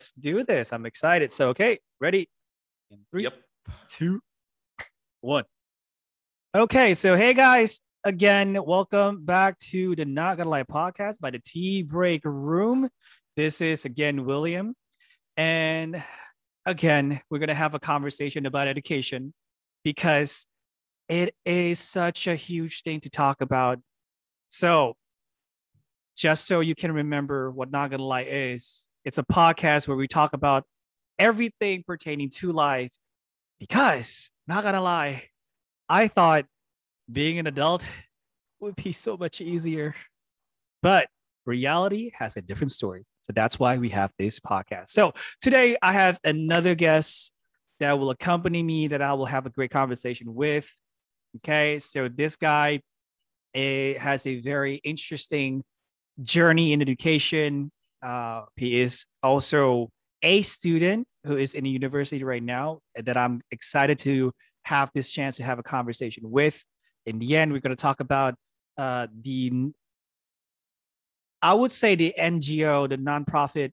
let's do this. I'm excited. So, okay, ready? In three, Yep. two, one. Okay, so hey guys, again, welcome back to the Not Gonna Lie podcast by the Tea Break Room. This is again William, and again, we're gonna have a conversation about education because it is such a huge thing to talk about. So, just so you can remember what Not Gonna Lie is, it's a podcast where we talk about everything pertaining to life because, not gonna lie, I thought being an adult would be so much easier. But reality has a different story. So that's why we have this podcast. So today I have another guest that will accompany me that I will have a great conversation with. Okay. So this guy eh, has a very interesting journey in education. Uh, he is also a student who is in a university right now that I'm excited to have this chance to have a conversation with. In the end, we're going to talk about uh, the, I would say the NGO, the nonprofit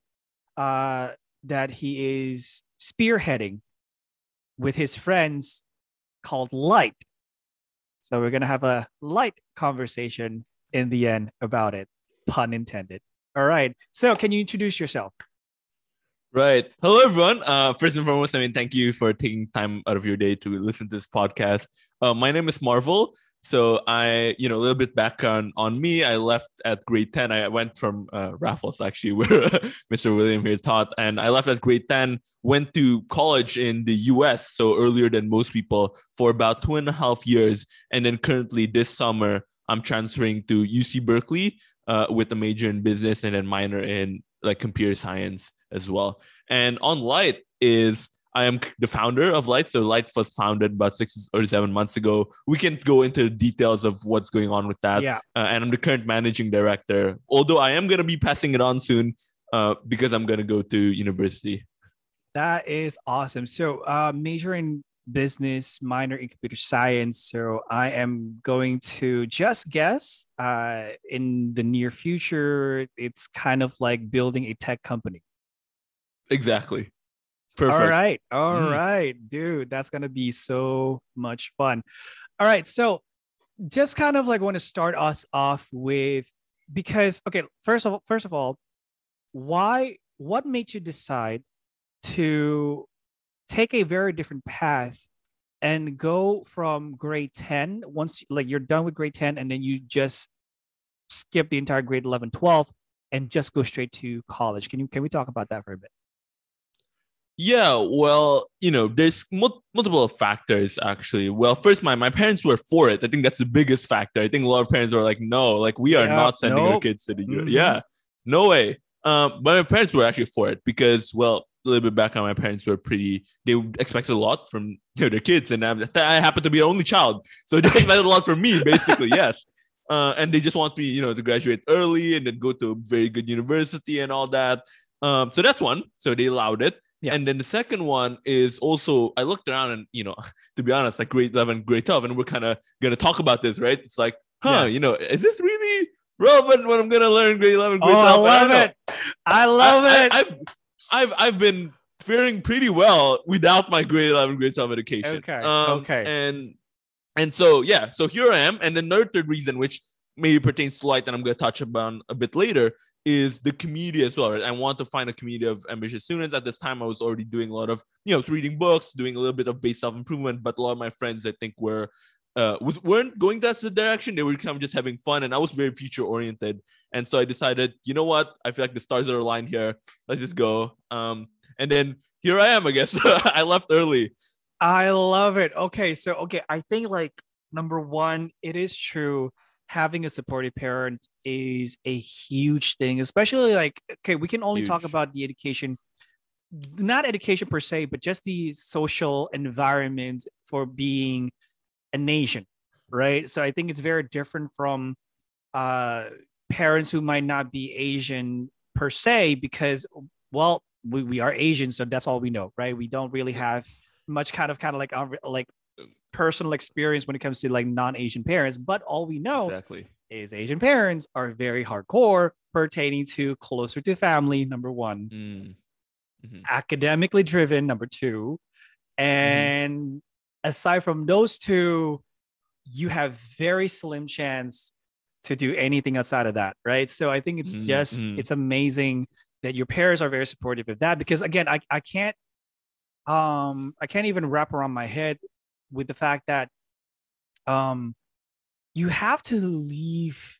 uh, that he is spearheading with his friends called Light. So we're going to have a light conversation in the end about it, pun intended. All right. So can you introduce yourself? Right. Hello, everyone. Uh, first and foremost, I mean, thank you for taking time out of your day to listen to this podcast. Uh, my name is Marvel. So I, you know, a little bit background on me. I left at grade 10. I went from uh, Raffles, actually, where Mr. William here taught. And I left at grade 10, went to college in the US, so earlier than most people, for about two and a half years. And then currently this summer, I'm transferring to UC Berkeley uh, with a major in business and then minor in like computer science as well. And on Light is I am the founder of Light. So Light was founded about six or seven months ago. We can go into the details of what's going on with that. Yeah. Uh, and I'm the current managing director. Although I am going to be passing it on soon uh, because I'm going to go to university. That is awesome. So, uh, major in business, minor in computer science. So, I am going to just guess uh, in the near future, it's kind of like building a tech company. Exactly. Perfect. All right. all Mm. right, dude. That's going to be so much fun. All right. So, just kind of like want to start us off with because okay, first of all, first of all, why what made you decide to take a very different path and go from grade 10 once like you're done with grade 10 and then you just skip the entire grade 11 12 and just go straight to college can you can we talk about that for a bit Yeah, well, you know, there's mul- multiple factors actually. Well, first, my, my parents were for it. I think that's the biggest factor. I think a lot of parents were like, no, like we are Yeah, not sending our kids to the U. Mhm. Yeah, no way. Um, but my parents were actually for it because, well, a little bit back on, my parents were pretty. They expected a lot from you know, their kids, and I'm, I happen to be the only child, so they expected a lot from me, basically. yes, uh, and they just want me, you know, to graduate early and then go to a very good university and all that. Um, so that's one. So they allowed it. Yeah. And then the second one is also I looked around and you know, to be honest, like grade 11, grade 12, and we're kind of gonna talk about this, right? It's like, huh, Yes. you know, is this really relevant what I'm gonna learn grade 11, grade oh 12? i love know. it i love I- it I, have I've I've been faring pretty well without my grade 11, grade 12 education. Okay, Um, okay. And and so yeah, so here I am. And another third reason, which maybe pertains to light, and I'm gonna touch upon a bit later, is the community as well. Right? I want to find a community of ambitious students. At this time, I was already doing a lot of you know reading books, doing a little bit of base self improvement, but a lot of my friends I think were uh, weren't going that direction. They were kind of just having fun, and I was very future oriented. And so I decided, you know what? I feel like the stars are aligned here. Let's just go. Um, and then here I am. I guess I left early. I love it. Okay, so okay, I think like number one, it is true. Having a supportive parent is a huge thing, especially like okay, we can only talk about the education, not education per se, but just the social environment for being an Asian, right? So I think it's very different from uh parents who might not be Asian per se, because well, we, we are Asian, so that's all we know, right? We don't really have much kind of kind of like like personal experience when it comes to like non-Asian parents. But all we know Exactly. is Asian parents are very hardcore pertaining to closer to family. Number one, Mm. Mhm. academically driven, number two. And aside from those two, you have very slim chance to do anything outside of that, right? So I think it's Mhm, just mhm. it's amazing that your parents are very supportive of that because again, I I can't um I can't even wrap around my head with the fact that um you have to leave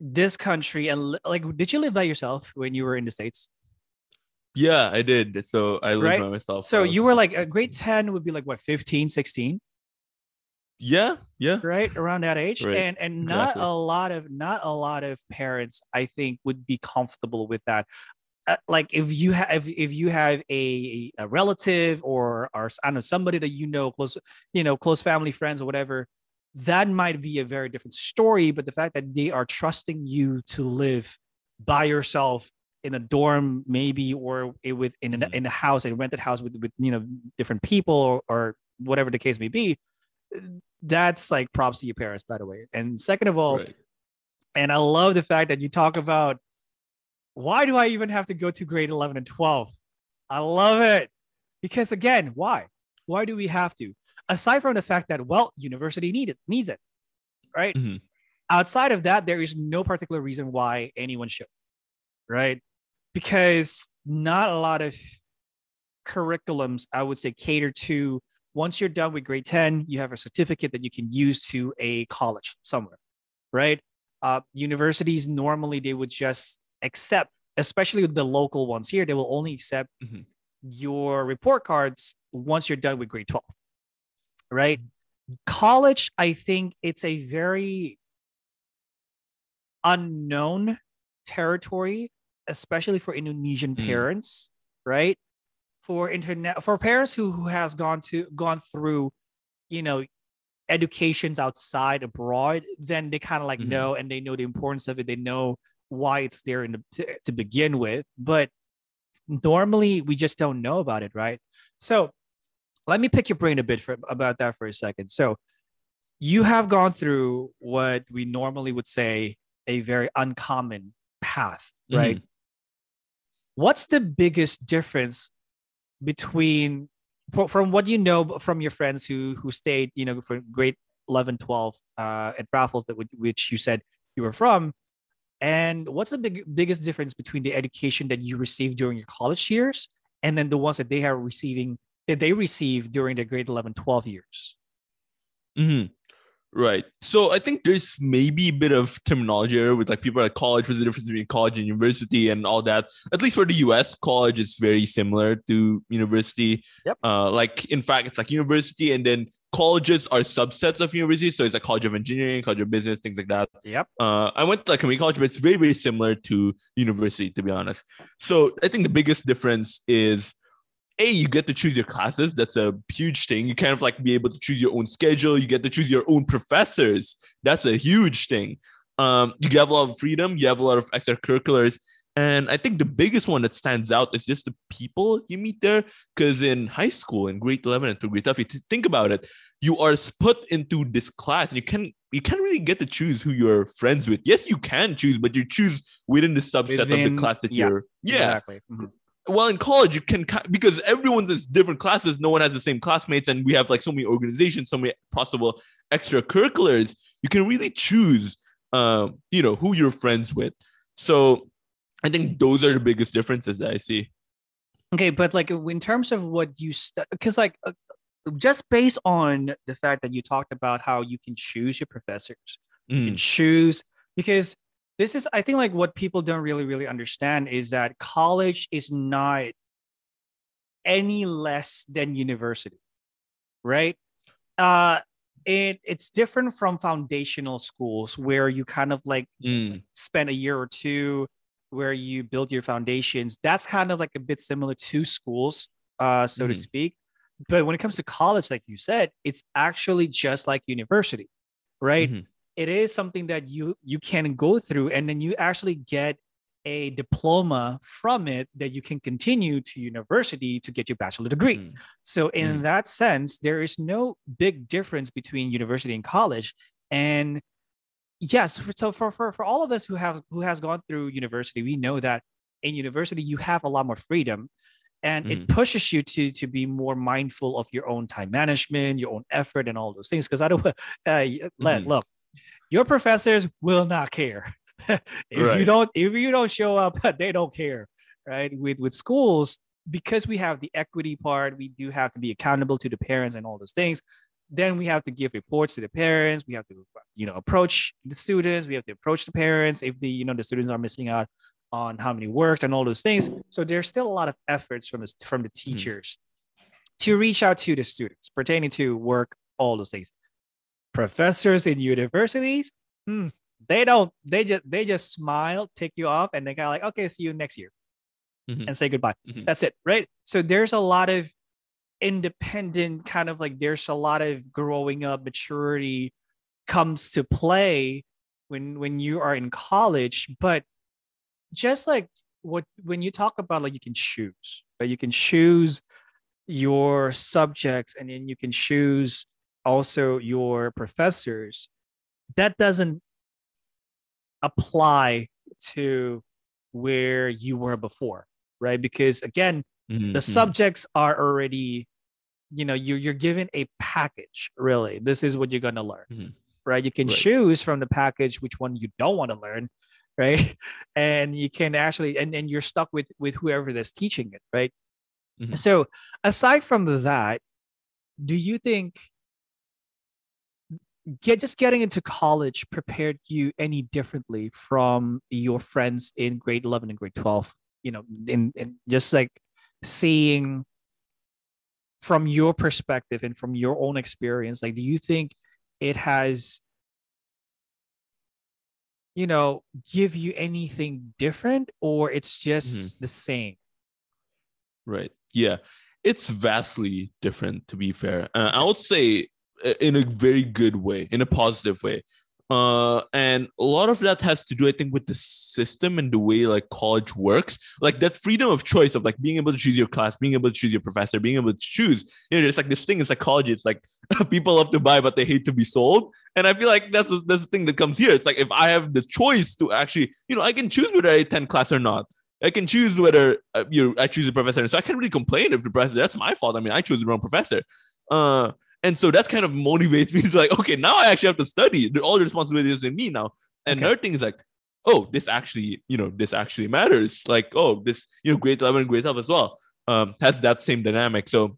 this country and like did you live by yourself when you were in the states Yeah, I did. So I lived Right? by myself. so you were like a grade 10 would be like what 15 16 Yeah, yeah. right around that age Right, and and not exactly. a lot of not a lot of parents i think would be comfortable with that Uh, like if you have if, if you have a, a relative or or i don't know somebody that you know close you know close family friends or whatever that might be a very different story but the fact that they are trusting you to live by yourself in a dorm maybe or i- with in, an, Mhm. in a house a rented house with with you know different people or, or whatever the case may be that's like props to your parents by the way. And second of all Right. and i love the fact that you talk about why do i even have to go to grade 11 and 12 i love it. Because again why? Why do we have to? Aside from the fact that well university need it needs it right? Mhm. outside of that there is no particular reason why anyone should right because not a lot of curriculums i would say cater to once you're done with grade 10 you have a certificate that you can use to a college somewhere right? Uh, universities normally they would just accept especially with the local ones here they will only accept Mhm. your report cards once you're done with grade 12 right? College i think it's a very unknown territory especially for indonesian Mm. parents right for internet for parents who who has gone to gone through you know educations outside abroad then they kind of like Mhm. know and they know the importance of it they know why it's there in the, to, to begin with but normally we just don't know about it right so let me pick your brain a bit for, about that for a second so you have gone through what we normally would say a very uncommon path right Mhm. What's the biggest difference between from what you know from your friends who who stayed you know for grade 11 12 uh at raffles that which you said you were from? And what's the big, biggest difference between the education that you received during your college years and then the ones that they are receiving that they received during their grade 11 12 years? Hmm Right. So I think there's maybe a bit of terminology here with like people at college. What's the difference between college and university and all that? At least for the US, college is very similar to university. Yep. Uh, like in fact, it's like university and then colleges are subsets of university. So it's like college of engineering, college of business, things like that. yep Uh, I went to like community college, but it's very, very similar to university, to be honest. So I think the biggest difference is a you get to choose your classes. That's a huge thing. You kind of like be able to choose your own schedule. You get to choose your own professors. That's a huge thing. Um, you have a lot of freedom. You have a lot of extracurriculars. And I think the biggest one that stands out is just the people you meet there. Because in high school, in grade 11 and to grade 12, if you think about it, you are put into this class and you can't you can't really get to choose who you're friends with. Yes, you can choose, but you choose within the subset of the class that yeah, you're yeah. exactly Mhm. Well, in college, you can because everyone's in different classes. No one has the same classmates, and we have like so many organizations, so many possible extracurriculars. You can really choose, um, you know, who you're friends with. So, I think those are the biggest differences that I see. Okay, but like in terms of what you, because like uh, just based on the fact that you talked about how you can choose your professors, you can Mm, choose because this is, I think, like what people don't really, really understand is that college is not any less than university, right? Uh, it it's different from foundational schools where you kind of like mm, spend a year or two where you build your foundations. That's kind of like a bit similar to schools uh so to Mhm. speak. But when it comes to college like you said it's actually just like university right? Mhm, It is something that you you can go through and then you actually get a diploma from it that you can continue to university to get your bachelor degree mm, so in Mhm. that sense, there is no big difference between university and college. And yes, for, so for, for for all of us who have who has gone through university, we know that in university you have a lot more freedom and it Mhm. pushes you to to be more mindful of your own time management your own effort and all those things because i don't uh, let look your professors will not care. If you don't if you don't show up they don't care right? With with schools because we have the equity part we do have to be accountable to the parents and all those things then we have to give reports to the parents. We have to you know approach the students. We have to approach the parents if the you know the students are missing out on how many works and all those things. So there's still a lot of efforts from the, from the hmm. teachers to reach out to the students pertaining to work all those things professors in universities hmm, they don't they just they just smile take you off and they kind of like okay see you next year Mhm. and say goodbye Mhm. that's it right so there's a lot of independent kind of like there's a lot of growing up maturity comes to play when when you are in college but just like what when you talk about like you can choose but you can choose your subjects and then you can choose also your professors that doesn't apply to where you were before right because again Mhm. the subjects are already you know you're, you're given a package really this is what you're going to learn Mhm. right you can Right. choose from the package which one you don't want to learn right and you can actually and, and you're stuck with with whoever that's teaching it right Mhm. so aside from that do you think get just getting into college prepared you any differently from your friends in grade 11 and grade 12 you know in, in just like seeing from your perspective and from your own experience like do you think it has you know give you anything different or it's just the same Right. Yeah. It's vastly different, to be fair. Uh, I would say in a very good way, in a positive way. Uh, and a lot of that has to do, I think, with the system and the way like college works. Like that freedom of choice of like being able to choose your class, being able to choose your professor, being able to choose. You know, it's like this thing in psychology. It's like people love to buy, but they hate to be sold. And I feel like that's that's the thing that comes here. It's like if I have the choice to actually, you know, I can choose whether I attend class or not. I can choose whether uh, you I choose a professor. And So I can't really complain if the professor. That's my fault. I mean, I chose the wrong professor. Uh, and so that kind of motivates me to like, okay, now I actually have to study. All the responsibility is in me now. And Okay. another thing is like, oh, this actually, you know, this actually matters. Like, oh, this, you know, grade 11 and grade 12 as well um, has that same dynamic. So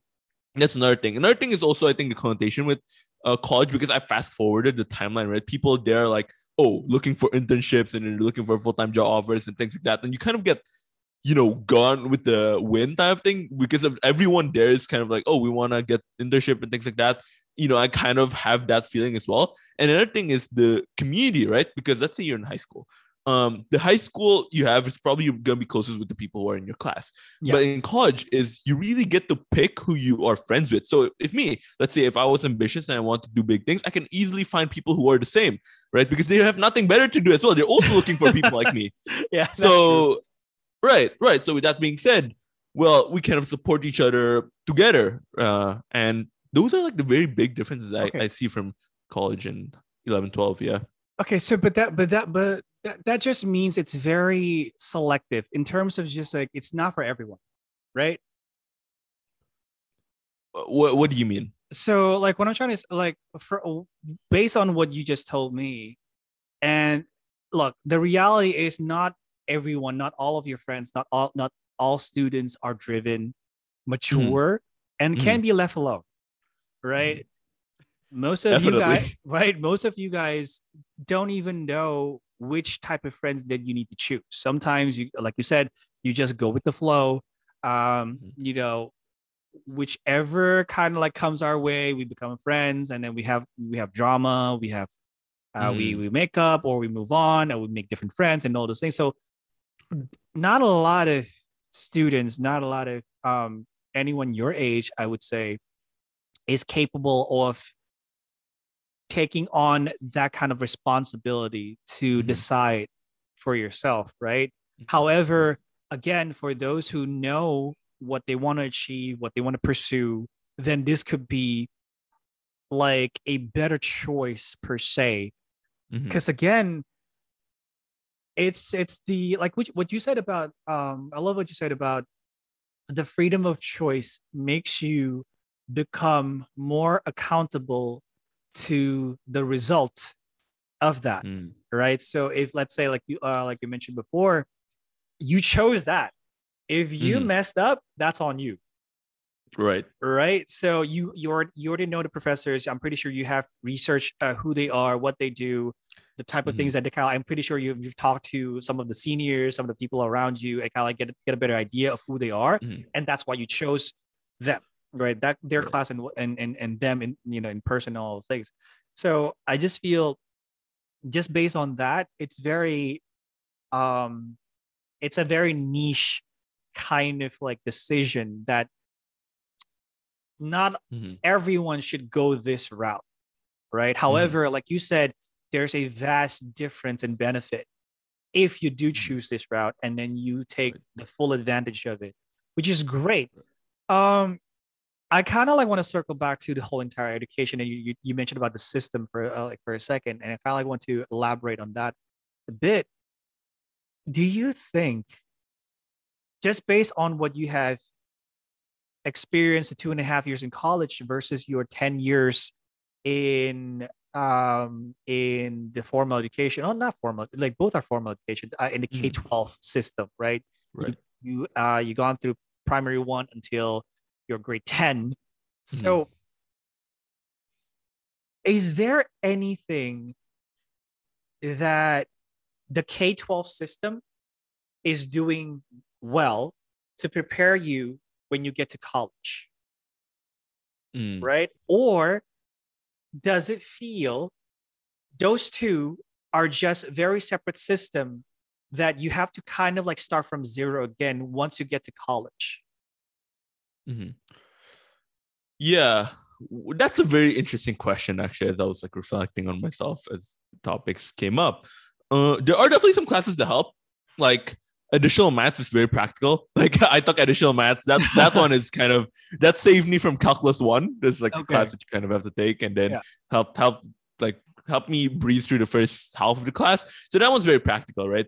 that's another thing. Another thing is also, I think, the connotation with uh, college because I fast forwarded the timeline, right? People there like, oh, looking for internships and looking for full time job offers and things like that. And you kind of get, you know, gone with the wind type of thing because of everyone there is kind of like, oh, we want to get internship and things like that. You know, I kind of have that feeling as well. And another thing is the community, right? Because let's say you're in high school. Um, the high school you have is probably gonna be closest with the people who are in your class. Yeah. But in college, is you really get to pick who you are friends with. So if me, let's say if I was ambitious and I want to do big things, I can easily find people who are the same, right? Because they have nothing better to do as well. They're also looking for people like me. yeah. So, right, right. So with that being said, well, we kind of support each other together, uh, and those are like the very big differences I, Okay. I see from college and 11, 12. Yeah. Okay, so but that but that but that, that just means it's very selective in terms of just like it's not for everyone, right? What What do you mean? So like what I'm trying to like for based on what you just told me, and look, the reality is not everyone, not all of your friends, not all not all students are driven, mature, and can be left alone, right? Most of you guys, right? Most of you guys don't even know which type of friends that you need to choose. Sometimes you, like you said, you just go with the flow. Um, you know, whichever kind of like comes our way, we become friends, and then we have we have drama, we have uh, we Mhm. we make up or we move on, or we make different friends and all those things. So, not a lot of students, not a lot of um anyone your age, I would say, is capable of taking on that kind of responsibility to Mhm. decide for yourself, right? Mhm. However, again, for those who know what they want to achieve, what they want to pursue, then this could be like a better choice per se. Because again, it's it's the like what, what you said about um i love what you said about the freedom of choice makes you become more accountable to the result of that Mm, right? So if let's say like you uh like you mentioned before you chose that. If you Mhm. messed up that's on you. Right. right? So you you already, you already know the professors. I'm pretty sure you have researched uh, who they are what they do the type of Mhm. things that they kind of i'm pretty sure you've, you've talked to some of the seniors some of the people around you and kind of like get, a- get a better idea of who they are Mhm. and that's why you chose them right that their Right. class and and and, and them in you know in person and all those things so i just feel just based on that it's very um it's a very niche kind of like decision that not Mhm. everyone should go this route right however like you said there's a vast difference in benefit if you do choose this route and then you take the full advantage of it which is great. Um i kind of like want to circle back to the whole entire education and you you, you mentioned about the system for uh, like for a second and i kind of like want to elaborate on that a bit. Do you think just based on what you have experienced the two and a half years in college versus your 10 years in um in the formal education oh not formal like both are formal education uh, in the Mhm. k-12 system right? Right. you uh you gone through primary one until your grade 10 so is there anything that the k-12 system is doing well to prepare you when you get to college? Mm, right? Or does it feel those two are just very separate system that you have to kind of like start from zero again once you get to college mhm. Yeah, that's a very interesting question. Actually, as I was like reflecting on myself as topics came up, uh, there are definitely some classes to help. Like additional maths is very practical. Like I took additional maths. That that one is kind of that saved me from calculus one. There's like the Okay. class that you kind of have to take, and then Yeah. help help like help me breeze through the first half of the class. So that one's very practical, right?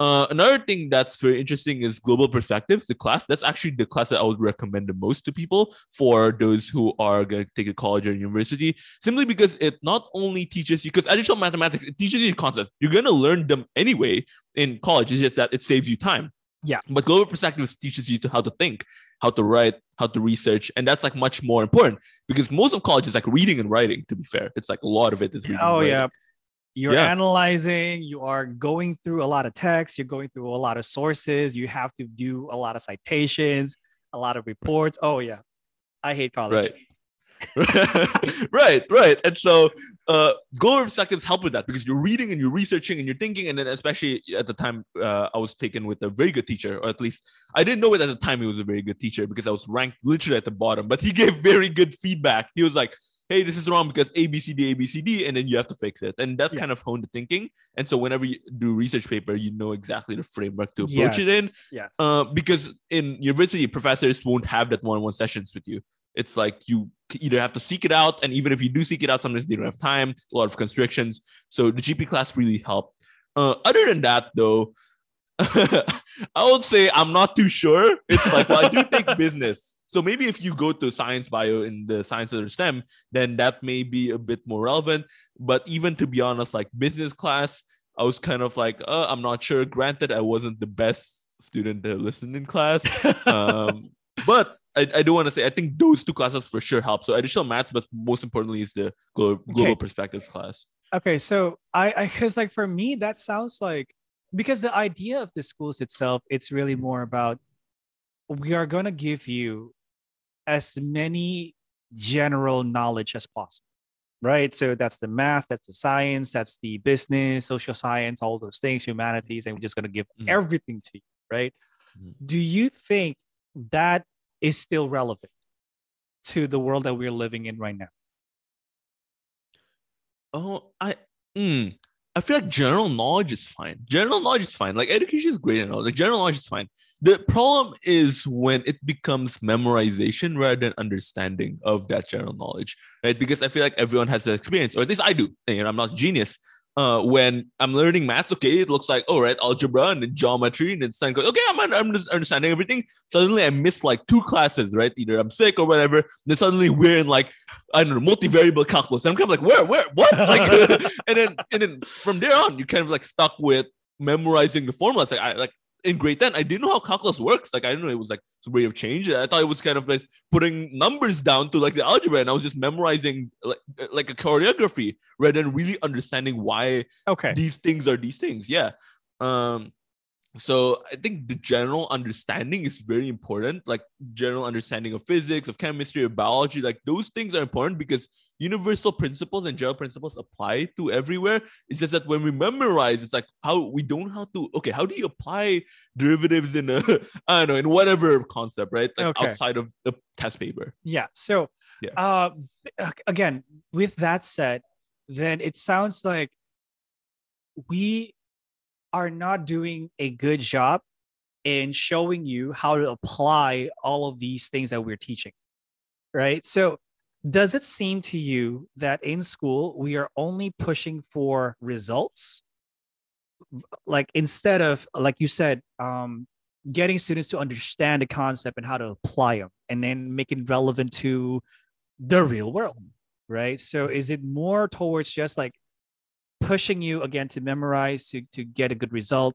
Uh, another thing that's very interesting is global perspectives. The class that's actually the class that I would recommend the most to people for those who are going to take a college or university, simply because it not only teaches you because additional mathematics it teaches you concepts. You're going to learn them anyway in college. It's just that it saves you time. Yeah. But global perspectives teaches you to how to think, how to write, how to research, and that's like much more important because most of college is like reading and writing. To be fair, it's like a lot of it is reading. oh yeah you're Yeah. analyzing you are going through a lot of text you're going through a lot of sources you have to do a lot of citations a lot of reports oh yeah i hate college right, right. right And so uh global perspectives help with that because you're reading and you're researching and you're thinking. And then especially at the time uh, I was taken with a very good teacher, or at least I didn't know it at the time he was a very good teacher because I was ranked literally at the bottom, but he gave very good feedback. He was like, Hey, this is wrong because A, B, C, D, A, B, C, D, and then you have to fix it. And that Yeah. kind of honed the thinking. And so whenever you do research paper, you know exactly the framework to approach it in. yes Uh, because in university, professors won't have that one-on-one sessions with you. It's like you either have to seek it out, and even if you do seek it out, sometimes they don't have time. A lot of constrictions. So the GP class really helped. Uh, other than that, though, I would say I'm not too sure. It's like, well, I do take business. So maybe if you go to science bio in the science or STEM, then that may be a bit more relevant. But even to be honest, like business class, I was kind of like, uh, I'm not sure. Granted, I wasn't the best student to listen in class. Um, but I, I do want to say, I think those two classes for sure help. So additional maths, but most importantly is the glo- global perspectives class. okay so i i because like for me that sounds like because the idea of the schools itself it's really more about we are going to give you as many general knowledge as possible right so that's the math that's the science that's the business social science all those things humanities and we're just going to give Mhm. everything to you right Mhm. do you think that is still relevant to the world that we're living in right now Oh, I mm, I feel like general knowledge is fine. General knowledge is fine. Like education is great and all. Like general knowledge is fine. The problem is when it becomes memorization rather than understanding of that general knowledge, right? Because I feel like everyone has that experience, or at least I do. And I'm not genius. Uh, when I'm learning maths, okay, it looks like, oh, right, algebra and then geometry, and then goes, okay, I'm, I'm just understanding everything. Suddenly I miss like two classes, right? Either I'm sick or whatever. Then suddenly we're in like, I don't know, multivariable calculus. And I'm kind of like, where, where, what? Like, and then, and then from there on, you kind of like stuck with memorizing the formulas. Like, I like, in grade 10, I didn't know how calculus works. Like, I didn't know it was like some way of change. I thought it was kind of like putting numbers down to like the algebra, and I was just memorizing like like a choreography rather than really understanding why Okay. these things are these things. Yeah. Um, so I think the general understanding is very important, like general understanding of physics, of chemistry, of biology, like those things are important because universal principles and general principles apply to everywhere. It's just that when we memorize, it's like how we don't have to. Okay, how do you apply derivatives in a I don't know in whatever concept, right? Like Okay. outside of the test paper. Yeah. So, Yeah. uh, again, with that said, then it sounds like we are not doing a good job in showing you how to apply all of these things that we're teaching. Right. So, does it seem to you that in school we are only pushing for results? Like instead of, like you said, um, getting students to understand the concept and how to apply them and then make it relevant to the real world right so is it more towards just like pushing you again to memorize to, to get a good result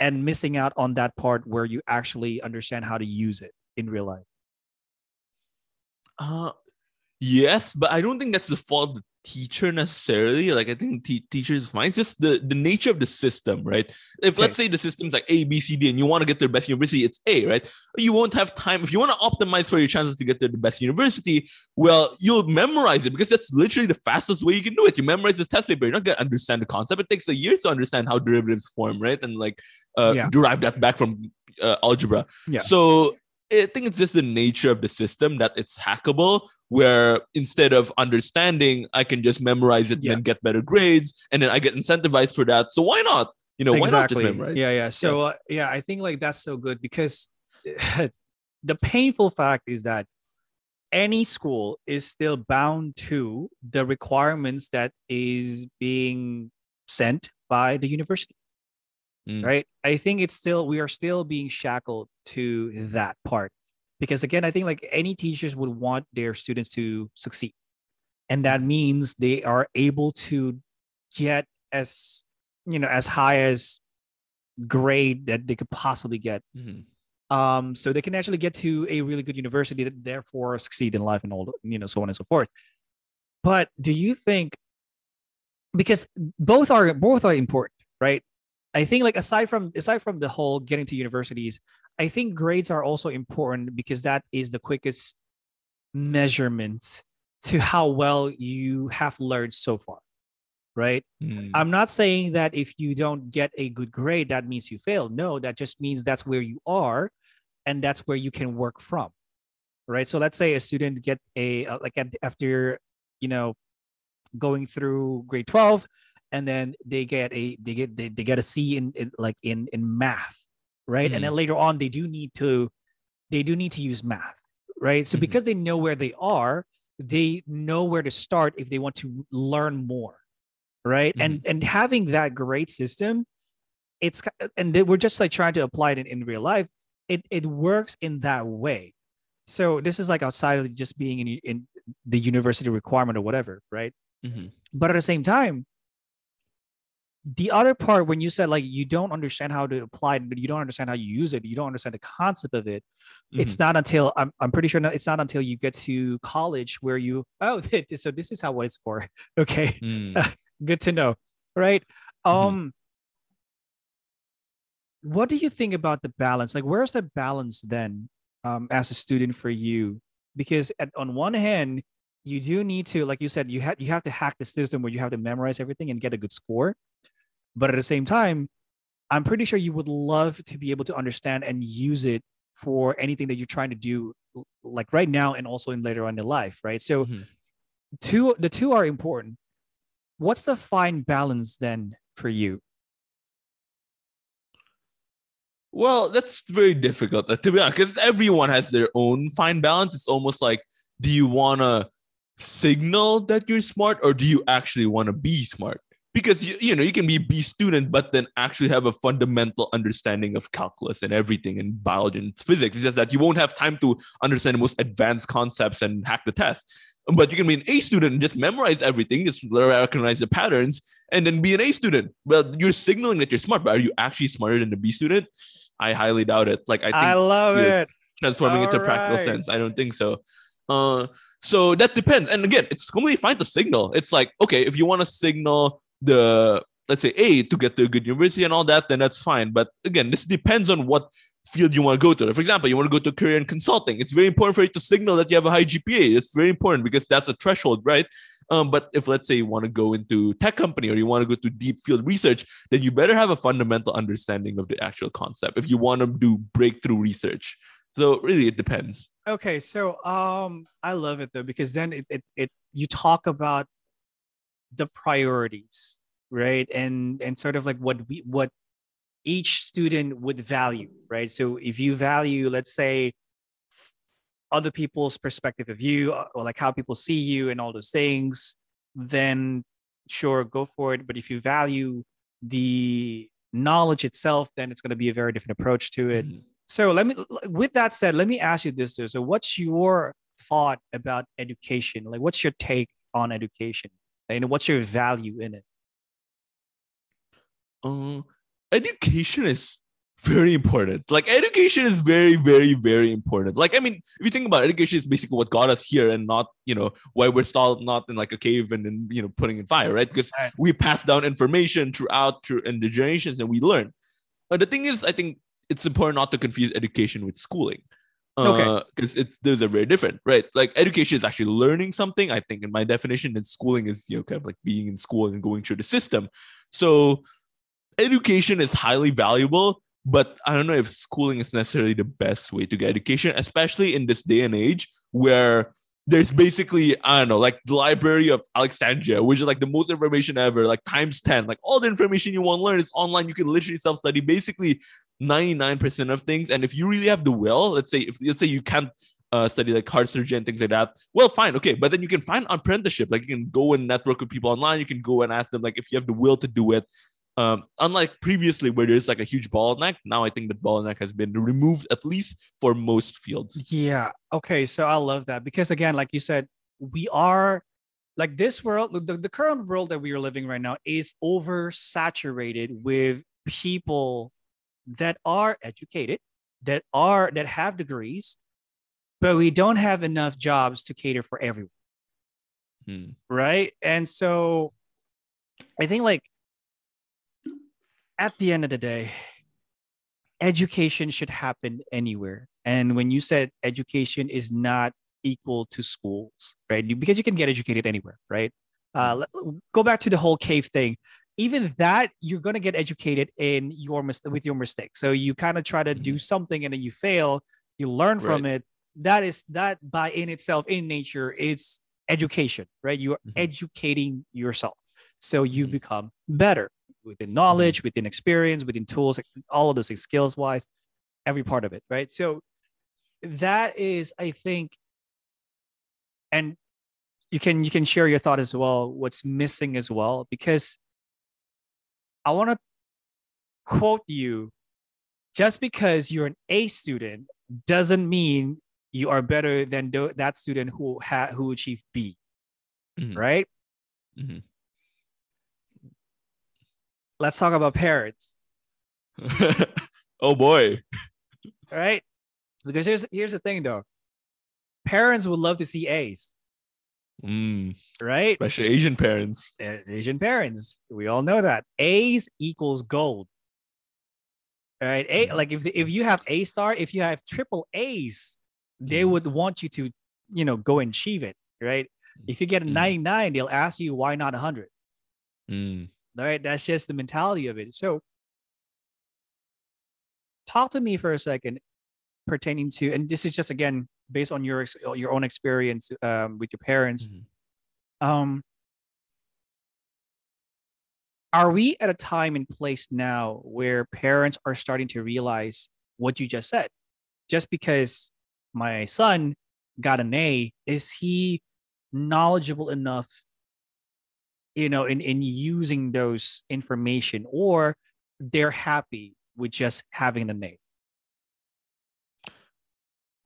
and missing out on that part where you actually understand how to use it in real life Uh, yes, but I don't think that's the fault of the teacher necessarily. Like I think te- teachers fine. It's just the the nature of the system, right? If Okay. let's say the system's like A, B, C, D, and you want to get to the best university, it's A, right? You won't have time if you want to optimize for your chances to get to the best university. Well, you'll memorize it because that's literally the fastest way you can do it. You memorize the test paper. You're not gonna understand the concept. It takes a year to understand how derivatives form, right? And like uh, Yeah. derive that back from uh, algebra. Yeah. So I think it's just the nature of the system that it's hackable, where instead of understanding, I can just memorize it Yeah. and get better grades, and then I get incentivized for that. So why not? You know, why not just memorize? yeah yeah so uh, yeah i think like that's so good because the painful fact is that any school is still bound to the requirements that is being sent by the university Mm. right i think it's still we are still being shackled to that part because again i think like any teachers would want their students to succeed. And that means they are able to get as you know as high as grade that they could possibly get. Mhm. um so they can actually get to a really good university that therefore succeed in life and all you know so on and so forth. But do you think because both are both are important right? I think like aside from aside from the whole getting to universities i think grades are also important because that is the quickest measurement to how well you have learned so far right Mm. I'm not saying that if you don't get a good grade, that means you failed. No, that just means that's where you are and that's where you can work from. Right. So let's say a student get a, uh, like after, you know, going through grade 12 and then they get a, they get, they, they get a C in, in like in, in math. Right. And then later on, they do need to, they do need to use math. Right. So Mhm. because they know where they are, they know where to start if they want to learn more right and and having that great system it's and we're just like trying to apply it in, in real life it it works in that way so this is like outside of just being in, in the university requirement or whatever right Mhm. but at the same time the other part when you said like you don't understand how to apply it but you don't understand how you use it you don't understand the concept of it it's not until I'm, I'm pretty sure not, it's not until you get to college where you oh so this is how what it's for okay? Mm. good to know right? Mhm. um what do you think about the balance? Like where's the balance then um as a student for you? Because at, on one hand you do need to like you said you have you have to hack the system where you have to memorize everything and get a good score but at the same time i'm pretty sure you would love to be able to understand and use it for anything that you're trying to do like right now and also in later on in life right so Mhm. two the two are important what's the fine balance then for you Well, that's very difficult uh, to be honest, because everyone has their own fine balance. It's almost like, do you want to signal that you're smart, or do you actually want to be smart? Because you, you know you can be b student but then actually have a fundamental understanding of calculus and everything and biology and physics. It's just that you won't have time to understand the most advanced concepts and hack the test. But you can be an A student and just memorize everything, just recognize the patterns, and then be an A student. Well, you're signaling that you're smart, but are you actually smarter than the B student? I highly doubt it. Like I think I love it. Transforming All into practical sense. I don't think so. Uh, so that depends. And again, it's completely fine to signal. It's like, okay, if you want to signal the let's say A to get to a good university and all that, then that's fine. But again, this depends on what field you want to go to. For example, you want to go to career in consulting. It's very important for you to signal that you have a high GPA. It's very important because that's a threshold, right? Um, but if let's say you want to go into tech company or you want to go to deep field research, then you better have a fundamental understanding of the actual concept if you want to do breakthrough research. So really, it depends. Okay, so um, I love it though because then it, it it you talk about the priorities, right? And and sort of like what we what each student would value, right? So if you value, let's say, other people's perspective of you uh, or like how people see you and all those things, then sure, go for it. But if you value the knowledge itself, then it's going to be a very different approach to it. Mhm. So let me, with that said, let me ask you this: though. So, what's your thought about education? Like, what's your take on education? And what's your value in it? uh, education is very important. Like education is very, very, very important. Like I mean, if you think about it, education is basically what got us here, and not you know why we're still not in like a cave and then you know putting in fire, right? Because Right. we pass down information throughout through and the generations, and we learn. But the thing is, I think it's important not to confuse education with schooling. Okay. Uh, because it's those are very different, right? Like education is actually learning something. I think in my definition, and schooling is you know kind of like being in school and going through the system. So education is highly valuable, but I don't know if schooling is necessarily the best way to get education, especially in this day and age where there's basically, I don't know, like the Library of Alexandria, which is like the most information ever, like times 10. Like all the information you want to learn is online. You can literally self study basically 99% of things. And if you really have the will, let's say, if let's say you can't uh, study like heart surgery and things like that. Well, fine, okay, but then you can find apprenticeship. Like you can go and network with people online. You can go and ask them like if you have the will to do it. Um, unlike previously where there's like a huge bottleneck, now I think that bottleneck has been removed at least for most fields. Yeah. Okay. So I love that because again, like you said, we are like this world, the, the current world that we are living right now is oversaturated with people that are educated, that are that have degrees, but we don't have enough jobs to cater for everyone. Hmm. Right. And so I think like at the end of the day, education should happen anywhere. And when you said education is not equal to schools, right? Because you can get educated anywhere, right? Uh, let- go back to the whole cave thing. Even that, you're gonna get educated in your mis- with your mistakes. So you kind of try to do something and then you fail. You learn from it. That is that by in itself, in nature, it's education, right? You are Mhm. educating yourself, so you Mhm. become better within knowledge, within experience, within tools, all of those things, skills wise, every part of it, right? So that is, I think, and you can you can share your thought as well. What's missing as well, because I want to quote you. Just because you're an A student doesn't mean you are better than tho- that student who had who achieved B, Mhm. right? Mhm. Let's talk about parents. oh boy. right? Because here's here's the thing though. Parents would love to see A's, Mm, right? especially Asian parents. Asian parents, we all know that A's equals gold. All right, A Mhm. like if if you have A star, if you have triple A's, they Mhm. would want you to, you know, go and achieve it, right? If you get a Mhm. 99, they'll ask you why not 100. Mm. All right, that's just the mentality of it. So, talk to me for a second pertaining to, and this is just again based on your your own experience um, with your parents. Mhm. Um, are we at a time and place now where parents are starting to realize what you just said? Just because my son got an A, is he knowledgeable enough you know in in using those information or they're happy with just having the name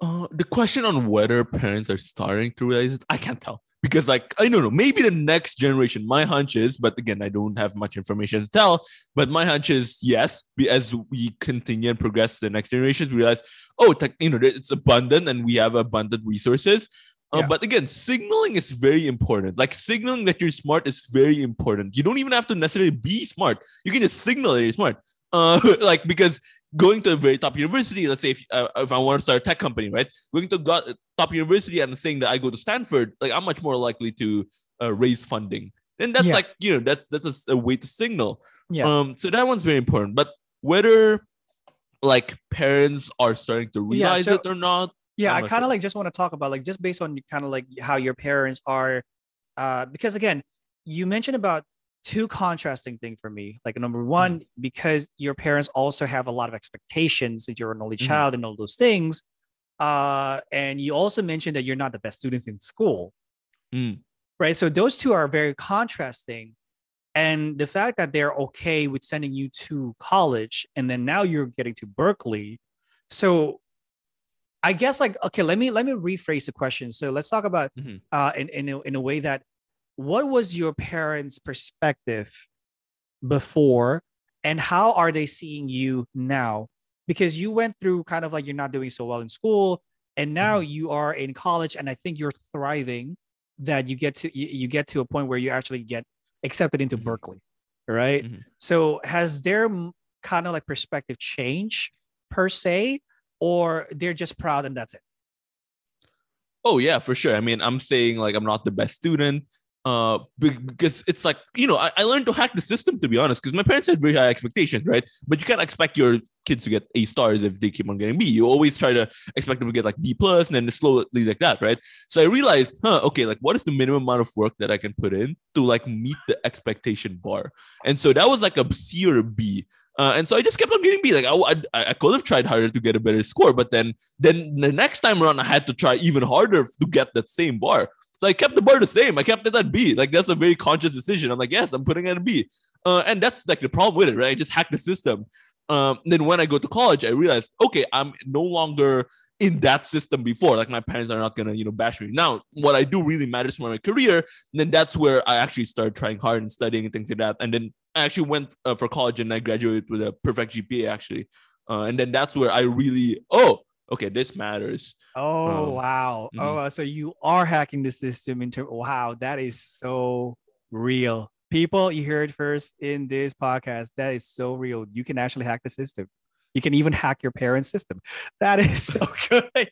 Uh, the question on whether parents are starting to realize it, I can't tell because, like, I don't know. Maybe the next generation. My hunch is, but again, I don't have much information to tell. But my hunch is yes. we- As we continue and progress to the next generations, we realize, oh, tech, you know, it's abundant and we have abundant resources. Uh, Yeah. But again, signaling is very important. Like signaling that you're smart is very important. You don't even have to necessarily be smart. You can just signal that you're smart. Uh, like because going to a very top university, let's say if, uh, if I want to start a tech company, right? Going to go- top university and saying that I go to Stanford, like I'm much more likely to uh, raise funding. And that's Yeah. like you know that's that's a way to signal. Yeah. Um. So that one's very important. But whether like parents are starting to Yeah, realize so- it or not, yeah I'm i kind of sure. like just want to talk about like just based on kind of like how your parents are uh because again you mentioned about two contrasting thing for me like number one because your parents also have a lot of expectations that you're an only Mhm. child and all those things uh and you also mentioned that you're not the best students in school Mm. right so those two are very contrasting and the fact that they're okay with sending you to college and then now you're getting to berkeley so i guess like okay let me let me rephrase the question so let's talk about Mhm. uh in in a, in a way that what was your parents perspective before and how are they seeing you now because you went through kind of like you're not doing so well in school and now you are in college and i think you're thriving that you get to you, you get to a point where you actually get accepted into Mhm. berkeley right Mhm. so has their kind of like perspective change per se or they're just proud and that's it Oh yeah, for sure. I mean, I'm saying like I'm not the best student. Uh, because it's like you know, I, I learned to hack the system to be honest. Because my parents had very high expectations, right? But you can't expect your kids to get A stars if they keep on getting B. You always try to expect them to get like B plus, and then slowly like that, right? So I realized, huh, okay, like what is the minimum amount of work that I can put in to like meet the expectation bar? And so that was like a C or a B. Uh, and so I just kept on getting B. Like I, I, I could have tried harder to get a better score, but then then the next time around I had to try even harder to get that same bar. So I kept the bar the same. I kept it at B. Like that's a very conscious decision. I'm like, yes, I'm putting it at B. Uh, and that's like the problem with it, right? I just hacked the system. Um, then when I go to college, I realized, okay, I'm no longer in that system before. Like my parents are not gonna, you know, bash me. Now, what I do really matters for my career. then that's where I actually started trying hard and studying and things like that. And then I actually went uh, for college and I graduated with a perfect GPA actually. Uh, and then that's where I really, oh, okay, this matters. Oh Um, wow! mhm. Oh, so you are hacking the system into wow. That is so real. People, you heard first in this podcast. That is so real. You can actually hack the system. You can even hack your parents' system. That is so good. I,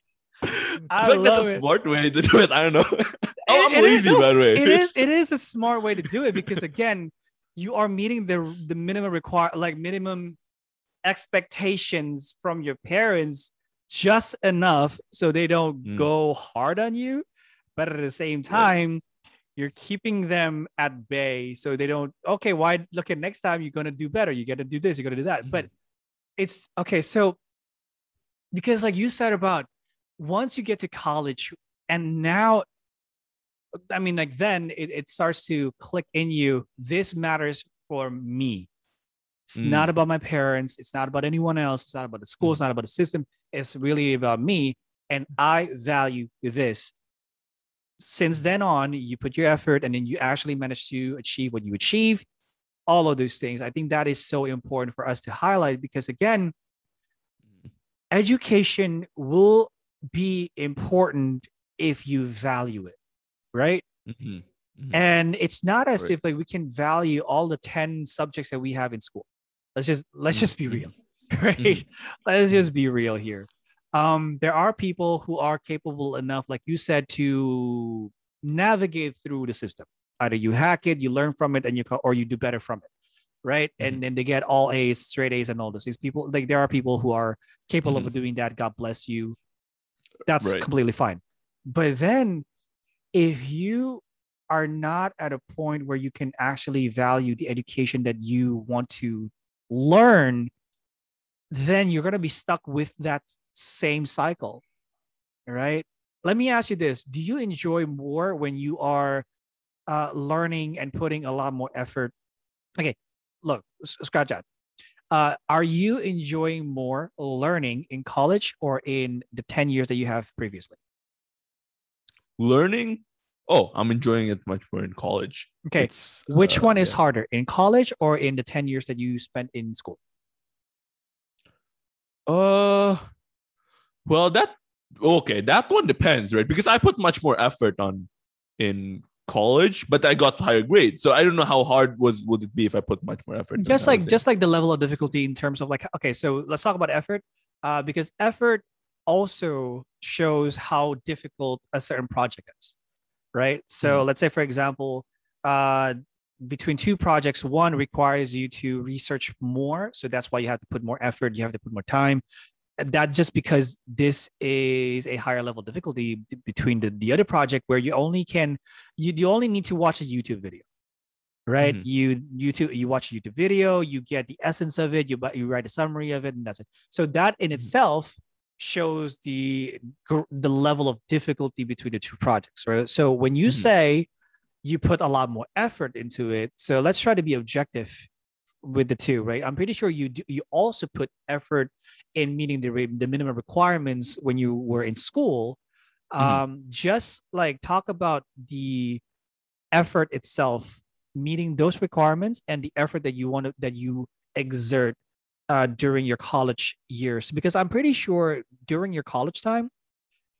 I like that's a it. smart way to do it. I don't know. oh, I'm It- is- lazy, no, by the way. It is. It is a smart way to do it because again, you are meeting the the minimum require like minimum expectations from your parents just enough so they don't Mm. go hard on you, but at the same time, you're keeping them at bay so they don't. Okay, why? Look at next time you're gonna do better. You got to do this. You're gonna do that. But it's okay. So because like you said about once you get to college and now i mean like then it, it starts to click in you this matters for me it's Mm. not about my parents. It's not about anyone else. It's not about the school. It's not about the system. It's really about me. And i value this. Since then on you put your effort and then you actually manage to achieve what you achieved. All of those things. I think that is so important for us to highlight because again education will be important if you value it right? Mhm. Mhm. and it's not as Right. if like we can value all the 10 subjects that we have in school let's just let's just be real right? Let's just be real here. Um there are people who are capable enough like you said to navigate through the system. Either you hack it you learn from it and you or you do better from it right? Mm-hmm. and then they get all a's straight a's and all those these people like there are people who are capable of doing that. God bless you. That's Mm-hmm. Right. completely fine. But then if you are not at a point where you can actually value the education that you want to learn then you're going to be stuck with that same cycle right let me ask you this do you enjoy more when you are uh, learning and putting a lot more effort. Okay, look, scratch that. Uh, are you enjoying more learning in college or in the 10 years that you have previously? Learning. Oh, I'm enjoying it much more in college. Okay. It's, Which uh, one is yeah. harder, in college or in the 10 years that you spent in school? Uh, well, that okay. That one depends, right? Because I put much more effort on in college, but I got higher grades. So I don't know how hard was would it be if I put much more effort. just like just like the level of difficulty in terms of like okay so let's talk about effort uh because effort also shows how difficult a certain project is right so Mhm. let's say for example uh between two projects one requires you to research more so that's why you have to put more effort you have to put more time that's just because this is a higher level difficulty between the, the other project where you only can you, you only need to watch a youtube video right Mhm. you youtube you watch a youtube video you get the essence of it you you write a summary of it and that's it so that in Mhm. itself shows the the level of difficulty between the two projects right so when you Mhm. say you put a lot more effort into it so let's try to be objective with the two right i'm pretty sure you do, you also put effort in meeting the the minimum requirements when you were in school Mhm. um just like talk about the effort itself meeting those requirements and the effort that you want to that you exert uh, during your college years? Because i'm pretty sure during your college time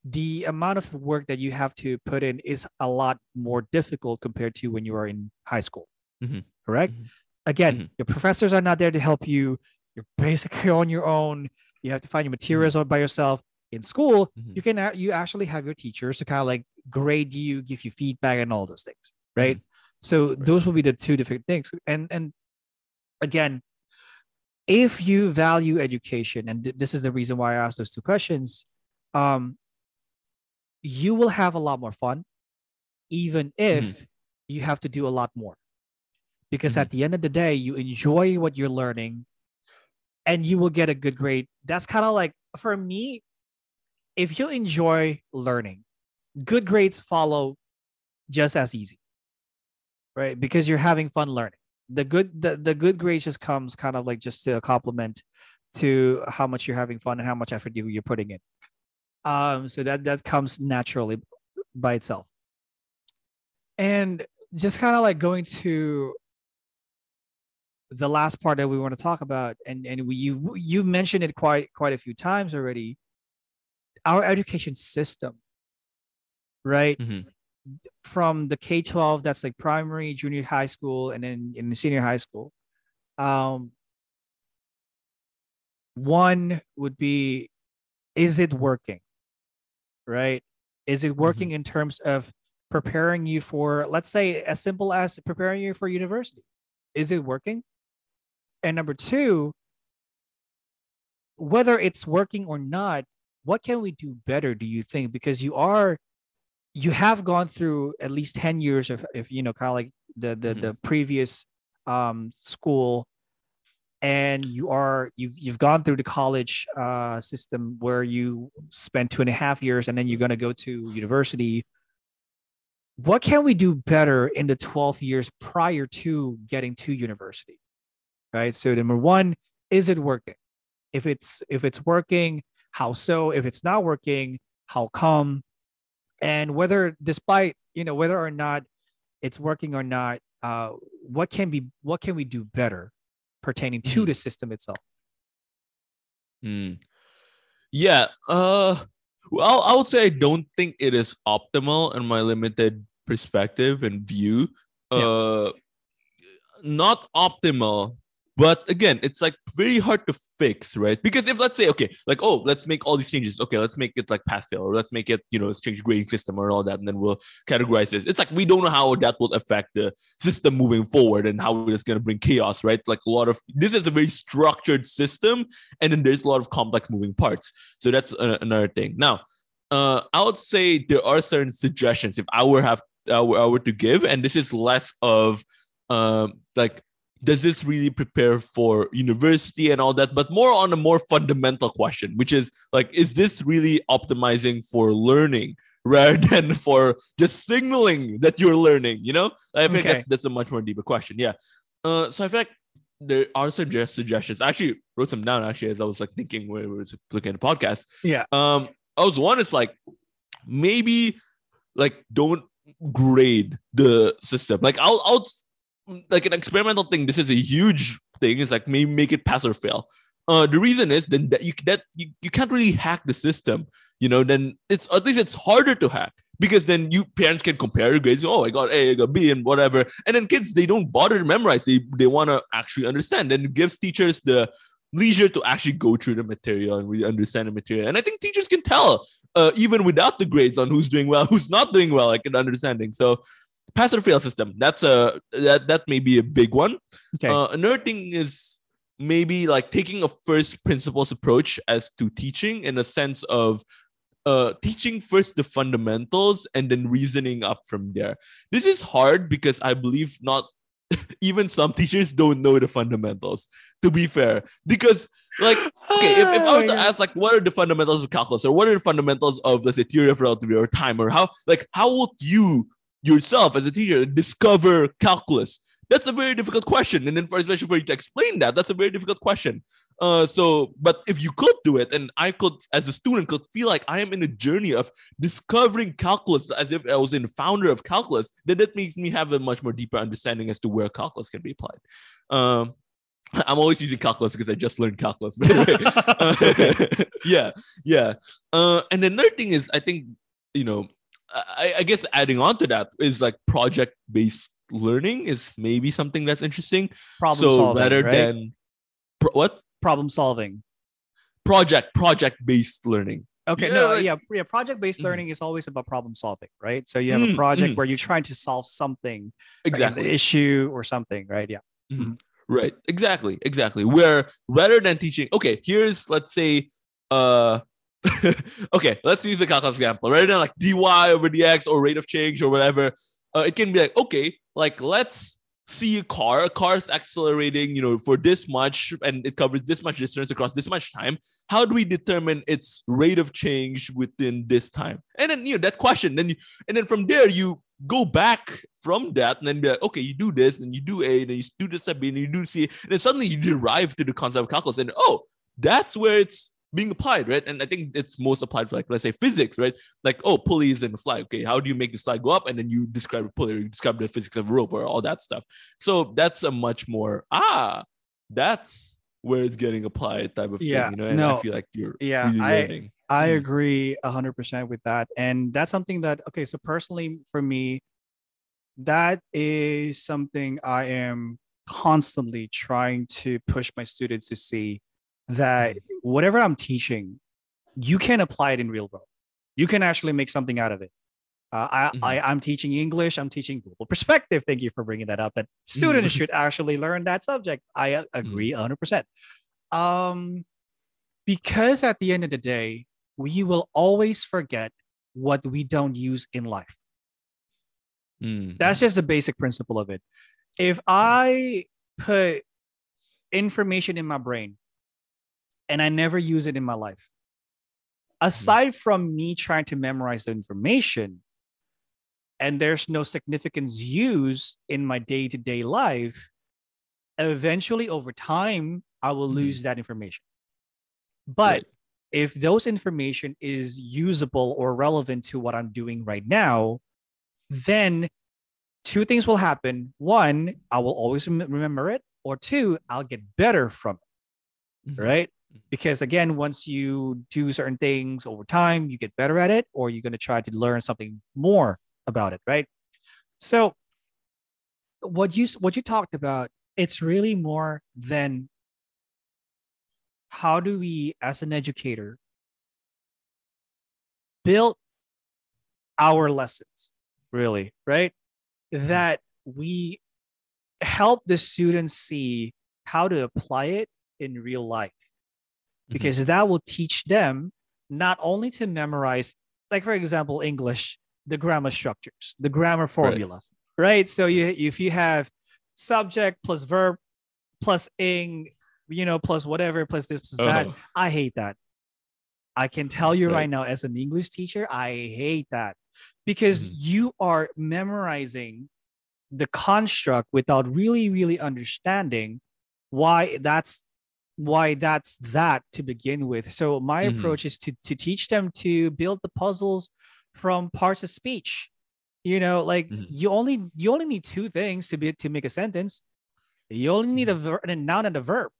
the amount of work that you have to put in is a lot more difficult compared to when you are in high school Mhm. correct? Mhm. again Mhm. your professors are not there to help you. You're basically on your own. You have to find your materials all by yourself. In school Mhm. you can you actually have your teachers to kind of like grade you give you feedback and all those things right? So those will be the two different things. And and again if you value education and th- this is the reason why i asked those two questions um you will have a lot more fun even if you have to do a lot more. Because Mhm. at the end of the day you enjoy what you're learning and you will get a good grade. That's kind of like for me if you enjoy learning good grades follow just as easy right? Because you're having fun learning the good the, the good grades just comes kind of like just to compliment to how much you're having fun and how much effort you, you're putting in. Um so that that comes naturally by itself. And just kind of like going to the last part that we want to talk about and and we, you you mentioned it quite quite a few times already our education system right? Mhm. From the K-12 that's like primary, junior high school, and then in the senior high school. Um, one would be, is it working? Right? Is it working in terms of preparing you for, let's say, as simple as preparing you for university? Is it working? And number two, whether it's working or not, what can we do better? Do you think? Because you are you have gone through at least 10 years of if you know kind of like the the, Mhm. the previous um school and you are you you've gone through the college uh system where you spent two and a half years and then you're going to go to university. What can we do better in the 12 years prior to getting to university? Right? So number one is it working? If it's if it's working how so? If it's not working how come and whether despite you know whether or not it's working or not uh what can be what can we do better pertaining to Mhm. the system itself Mm. Yeah. Uh well, I would say I don't think it is optimal in my limited perspective and view. Uh not optimal, but again, it's like very hard to fix, right? Because if let's say, okay, like, oh, let's make all these changes. Okay, let's make it like pass fail, or let's make it, you know, let's change the grading system or all that, and then we'll categorize this. It's like we don't know how that will affect the system moving forward and how it's to bring chaos, right? Like a lot of this is a very structured system, and then there's a lot of complex moving parts. So that's a- another thing. Now, uh, I would say there are certain suggestions if I were have I were, I were to give, and this is less of um like does this really prepare for university and all that but more on a more fundamental question which is like is this really optimizing for learning rather than for just signaling that you're learning. You know, I think Okay. that's that's a much more deeper question. Yeah. Uh, so I feel like there are some just suggestions. I actually wrote some down actually as I was like thinking when we were looking at the podcast. Yeah. Um, I was one is like maybe like don't grade the system. Like I'll I'll like an experimental thing. This is a huge thing. It's like maybe make it pass or fail. Uh, the reason is then that you that you, you can't really hack the system. You know, then it's at least it's harder to hack because then you parents can compare your grades. Oh, I got A, I got B, and whatever. And then kids they don't bother to memorize. They they want to actually understand. And it gives teachers the leisure to actually go through the material and really understand the material. And I think teachers can tell uh, even without the grades on who's doing well, who's not doing well, like an understanding. So pass or fail system. That's a that that may be a big one. Okay. Uh, another thing is maybe like taking a first principles approach as to teaching in a sense of uh teaching first the fundamentals and then reasoning up from there. This is hard because I believe not even some teachers don't know the fundamentals to be fair because like okay if, if i were to ask like what are the fundamentals of calculus or what are the fundamentals of let's say theory of relativity or time or how like how would you yourself as a teacher discover calculus? That's a very difficult question and then for especially for you to explain that that's a very difficult question. Uh so but if you could do it and i could as a student could feel like i am in a journey of discovering calculus as if i was in founder of calculus then that makes me have a much more deeper understanding as to where calculus can be applied. Um i'm always using calculus because i just learned calculus. By the way. Uh, yeah yeah. Uh and another thing is i think you know I, I guess adding on to that is like project based learning is maybe something that's interesting. Problem so solving. rather right? than pro- what problem solving. project project based learning. Okay, Yeah, no, like- yeah, yeah. Project-based Mhm. learning is always about problem solving, right? So you have a Mm, project mm. where you're trying to solve something, Exactly. issue or something, right? Yeah. Right. Exactly. Exactly. Where rather than teaching, okay, here's let's say, uh, okay, let's use the calculus example. Right now, like dy over dx or rate of change or whatever, uh, it can be like, okay, like let's see a car. A car is accelerating, you know, for this much, and it covers this much distance across this much time. How do we determine its rate of change within this time? And then you know that question. Then you and then from there you go back from that and then be like, okay, you do this, and you do A, and then you do this and you do C, and then suddenly you derive to the concept of calculus, and oh, that's where it's being applied, right? And I think it's most applied for like let's say physics, right? Like oh, pulleys and fly. Okay, how do you make the slide go up? And then you describe a pulley, or you describe the physics of rope, or all that stuff. So that's a much more ah, that's where it's getting applied type of Yeah, thing, you know. And I feel like you're yeah, really I- learning. I Mm. agree hundred percent with that, and that's something that okay. So personally, for me, that is something I am constantly trying to push my students to see that whatever I'm teaching, you can apply it in real world. You can actually make something out of it. Uh, I, Mhm. I I'm teaching English. I'm teaching global perspective. Thank you for bringing that up. That students Mhm. should actually learn that subject. I uh, agree hundred percent. Um, because at the end of the day, we will always forget what we don't use in life. Mm. That's just the basic principle of it. If I put information in my brain and I never use it in my life, aside from me trying to memorize the information, and there's no significance used in my day to day life, eventually over time, I will Mhm. lose that information. But Right. if those information is usable or relevant to what I'm doing right now, then two things will happen. One, I will always remember it, or two, I'll get better from it, Mhm. right? Because again, once you do certain things over time, you get better at it, or you're going to try to learn something more about it, right? So, what you what you talked about, it's really more than how do we, as an educator, build our lessons, really, right? Mm-hmm. That we help the students see how to apply it in real life Mhm. because that will teach them not only to memorize like for example english the grammar structures the grammar formula right, so you if you have subject plus verb plus ing you know plus whatever plus this plus that Oh. i hate that I can tell you right, Right. now, as an English teacher, I hate that because Mhm. you are memorizing the construct without really, really understanding why that's why that's that to begin with. So my Mhm. approach is to to teach them to build the puzzles from parts of speech. You know, like Mhm. you only you only need two things to be to make a sentence. You only need a, ver- a noun and a verb.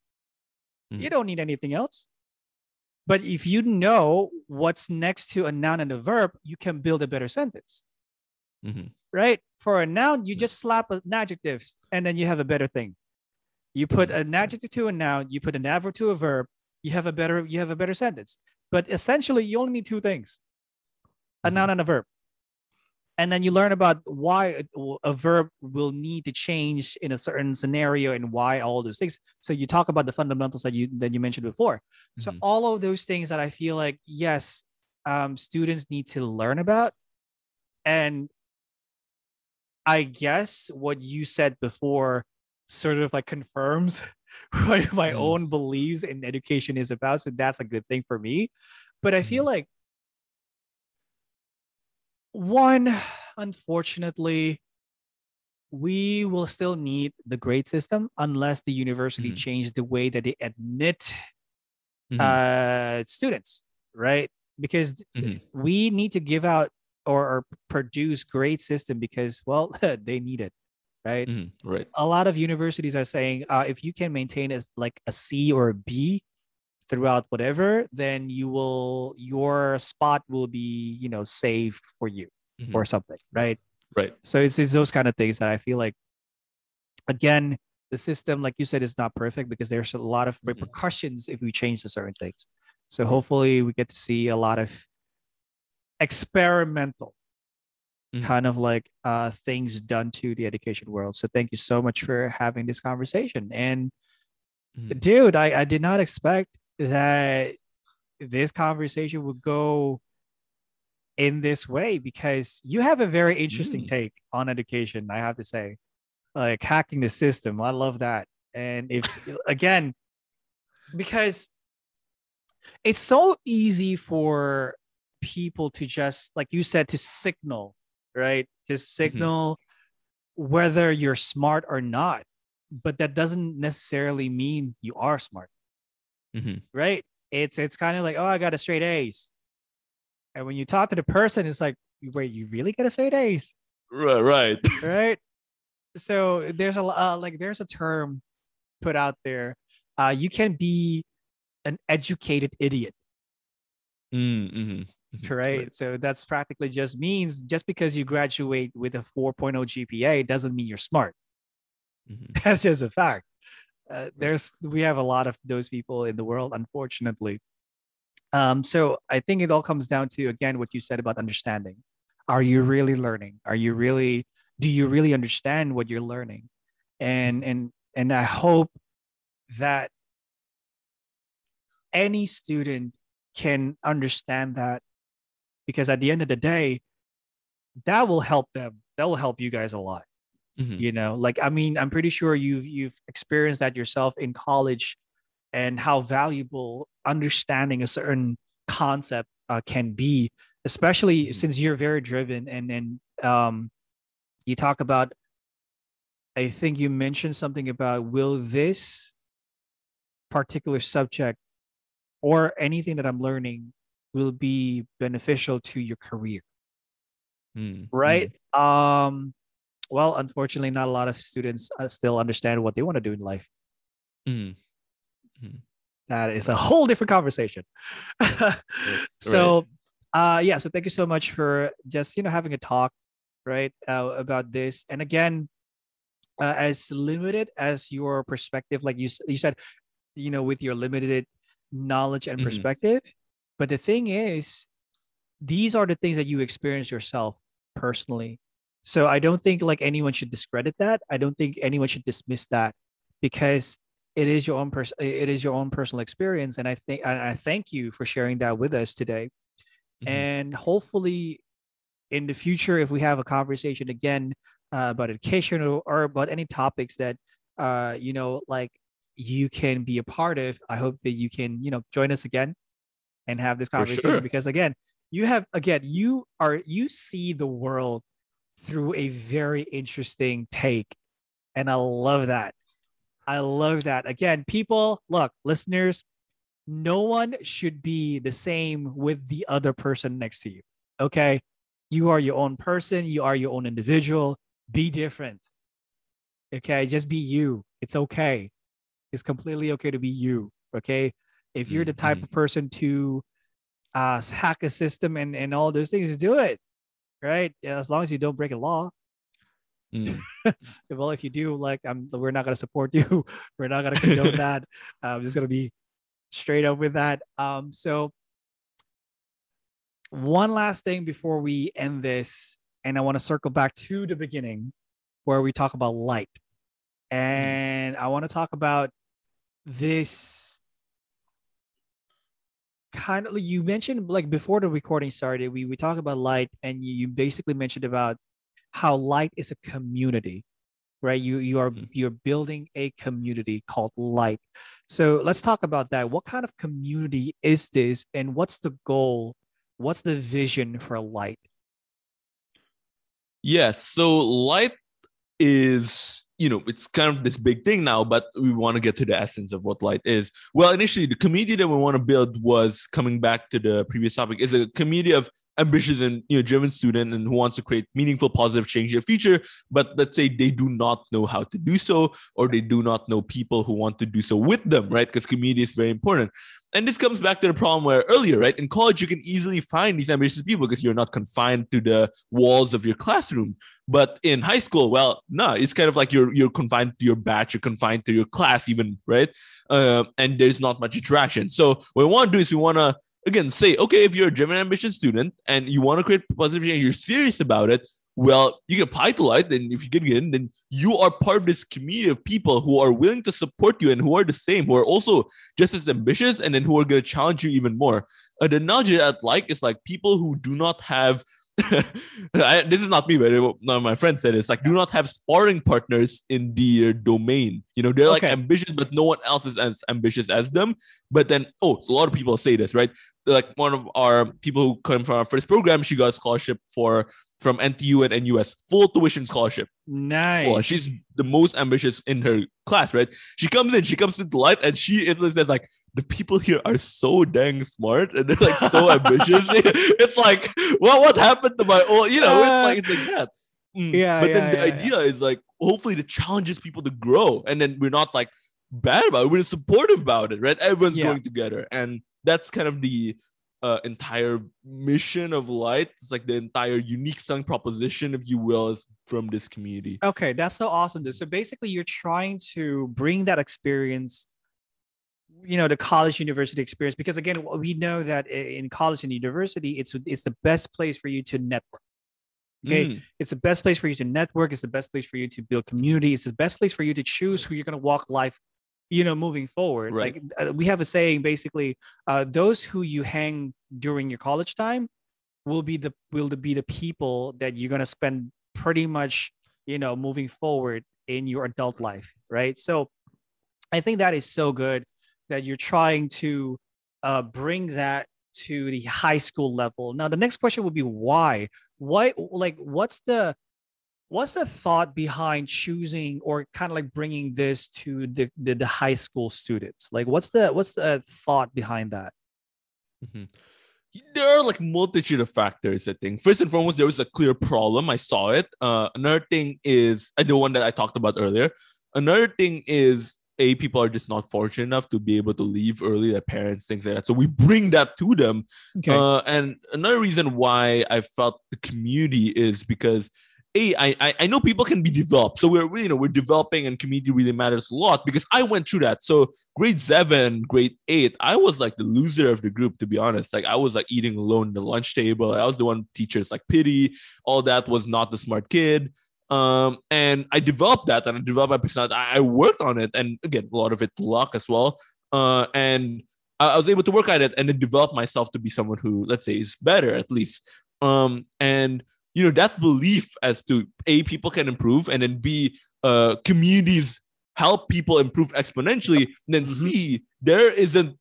You Mhm. don't need anything else. But if you know what's next to a noun and a verb, you can build a better sentence, Mhm. right? For a noun, you just slap an adjective and then you have a better thing. You put an adjective to a noun, you put an adverb to a verb, you have a better you have a better sentence. But essentially, you only need two things: a Mhm. noun and a verb. And then you learn about why a- verb will need to change in a certain scenario and why all those things. So you talk about the fundamentals that you that you mentioned before. So Mhm. all of those things that I feel like yes, um, students need to learn about, and I guess what you said before sort of like confirms what my Mm. own beliefs in education is about. So that's a good thing for me. But I feel Mhm. like one, unfortunately, we will still need the grade system unless the university Mhm. change the way that they admit Mhm. uh, students, right? Because Mhm. we need to give out or, or produce grade system because well they need it, right? Mhm. Right. A lot of universities are saying uh, if you can maintain a, like a C or a B throughout whatever, then you will your spot will be you know saved for you Mhm. or something, right? Right. So it's, it's those kind of things that I feel like, again, the system, like you said, is not perfect because there's a lot of Mhm. repercussions if we change to certain things. So hopefully we get to see a lot of experimental Mhm. kind of like uh, things done to the education world. So thank you so much for having this conversation. And Mhm. dude, I, I did not expect that this conversation would go in this way because you have a very interesting Mm. take on education, I have to say. Like hacking the system. I love that. And if again, because it's so easy for people to just like you said to signal, right? To signal whether you're smart or not. But that doesn't necessarily mean you are smart Mhm. right? It's it's kind of like, oh, I got a straight A's. And when you talk to the person, it's like, wait, you really got a straight A's, Right. Right. right? So there's a uh, like there's a term put out there. Uh, you can be an educated idiot, Mm, mhm. Mhm. right? So that's practically just means just because you graduate with a 4.0 GPA doesn't mean you're smart. Mhm. That's just a fact. Uh, there's we have a lot of those people in the world, unfortunately. Um, so I think it all comes down to again what you said about understanding. Are you really learning? Are you really do you really understand what you're learning? And and and I hope that any student can understand that because at the end of the day, that will help them. That will help you guys a lot Mhm. you know like i mean i'm pretty sure you've you've experienced that yourself in college and how valuable understanding a certain concept uh, can be especially Mhm. since you're very driven and and um you talk about i think you mentioned something about will this particular subject or anything that i'm learning will be beneficial to your career. Mm, right? um well unfortunately not a lot of students uh, still understand what they want to do in life. Mhm. that is a whole different conversation. So uh yeah so thank you so much for just you know having a talk right uh, about this. And again uh, as limited as your perspective like you you said you know with your limited knowledge and Mhm. perspective but the thing is these are the things that you experience yourself personally. So i don't think like anyone should discredit that. I don't think anyone should dismiss that because it is your own pers- it is your own personal experience. And i think i thank you for sharing that with us today. Mhm. and hopefully in the future if we have a conversation again uh, about education or, or about any topics that uh you know like you can be a part of i hope that you can you know join us again and have this conversation sure. because again, you have again, you are you see the world through a very interesting take. And I love that. I love that. Again, people, look, listeners, no one should be the same with the other person next to you. Okay. You are your own person, you are your own individual. Be different. Okay. Just be you. It's okay. It's completely okay to be you. Okay. If you're the type Mhm. of person to uh, hack a system and, and all those things, do it. Right. Yeah, as long as you don't break a law. Mm. Well, if you do, like, I'm, we're not going to support you. We're not going to condone that. I'm just going to be straight up with that. Um, so, one last thing before we end this, and I want to circle back to the beginning where we talk about Lite. And I want to talk about this kind of you mentioned like before the recording started we we talk about Lite and you, you basically mentioned about how Lite is a community right you you are Mhm. you're building a community called Lite so let's talk about that what kind of community is this and what's the goal what's the vision for Lite Yes. So Lite is, you know, it's kind of this big thing now, but we want to get to the essence of what Lite is. Well, initially, the community that we want to build was coming back to the previous topic is a community of ambitious and you know driven student and who wants to create meaningful positive change in the future but let's say they do not know how to do so or they do not know people who want to do so with them right because community is very important and this comes back to the problem where earlier, right? In college, you can easily find these ambitious people because you're not confined to the walls of your classroom. But in high school, well, no, it's kind of like you're you're confined to your batch, you're confined to your class, even right? Uh, and there's not much interaction. So what we want to do is we want to again say, okay, if you're a driven, ambitious student and you want to create positive change, you're serious about it. Well, you can apply to Lite, and if you get in, then you are part of this community of people who are willing to support you and who are the same, who are also just as ambitious and then who are going to challenge you even more. Uh, the analogy that I like is like people who do not have. I, this is not me, but it- no, my friend said it's like do not have sparring partners in their domain. You know, they're like ambitious, but no one else is as ambitious as them. But then, oh, a lot of people say this, right? Like one of our people who came from our first program, she got a scholarship for from NTU and NUS, full tuition scholarship. nice Full. She's the most ambitious in her class, right? She comes in, she comes into Lite, and she says like, "The people here are so dang smart, and they're like so ambitious." it's like, well, what happened to my old? You know, it's like it's like that. Mm. Yeah, but then yeah, the yeah, yeah. idea is like, hopefully, it challenges people to grow, and then we're not like bad about it. We're supportive about it, right? Everyone's Yeah. going together, and that's kind of the uh, entire mission of Lite. It's like the entire unique selling proposition, if you will, is from this community. Okay, that's so awesome. dude. So basically, you're trying to bring that experience, you know, the college university experience, because again, we know that in college and university, it's it's the best place for you to network. Okay, Mm, it's the best place for you to network. It's the best place for you to build community. It's the best place for you to choose who you're going to walk life, you know, moving forward. Right. Like uh, we have a saying, basically, uh, those who you hang during your college time will be the will be the people that you're going to spend pretty much, you know, moving forward in your adult life, right? So, I think that is so good that you're trying to uh, bring that to the high school level. Now, the next question would be why? Why, like, what's the what's the thought behind choosing or kind of like bringing this to the, the the high school students? Like, what's the what's the thought behind that? mm-hmm. There are like multitude of factors. I think first and foremost, there was a clear problem. I saw it. Uh, another thing is uh, the one that I talked about earlier. Another thing is a people are just not fortunate enough to be able to leave early. Their parents, things like that. So we bring that to them Okay. Uh, and another reason why I felt the community is because a I, I know people can be developed, so we're you know we're developing, and community really matters a lot because I went through that. So grade seven, grade eight, I was like the loser of the group, to be honest. Like I was like eating alone at the lunch table. I was the one teachers like pity. All that was not the smart kid. Um, and I developed that, and I developed my personality. I, I worked on it, and again, a lot of it luck as well. Uh, and I I was able to work at it and then develop myself to be someone who, let's say, is better at least. Um, and you know that belief as to a people can improve, and then b uh, communities help people improve exponentially. And then Mhm. c there isn't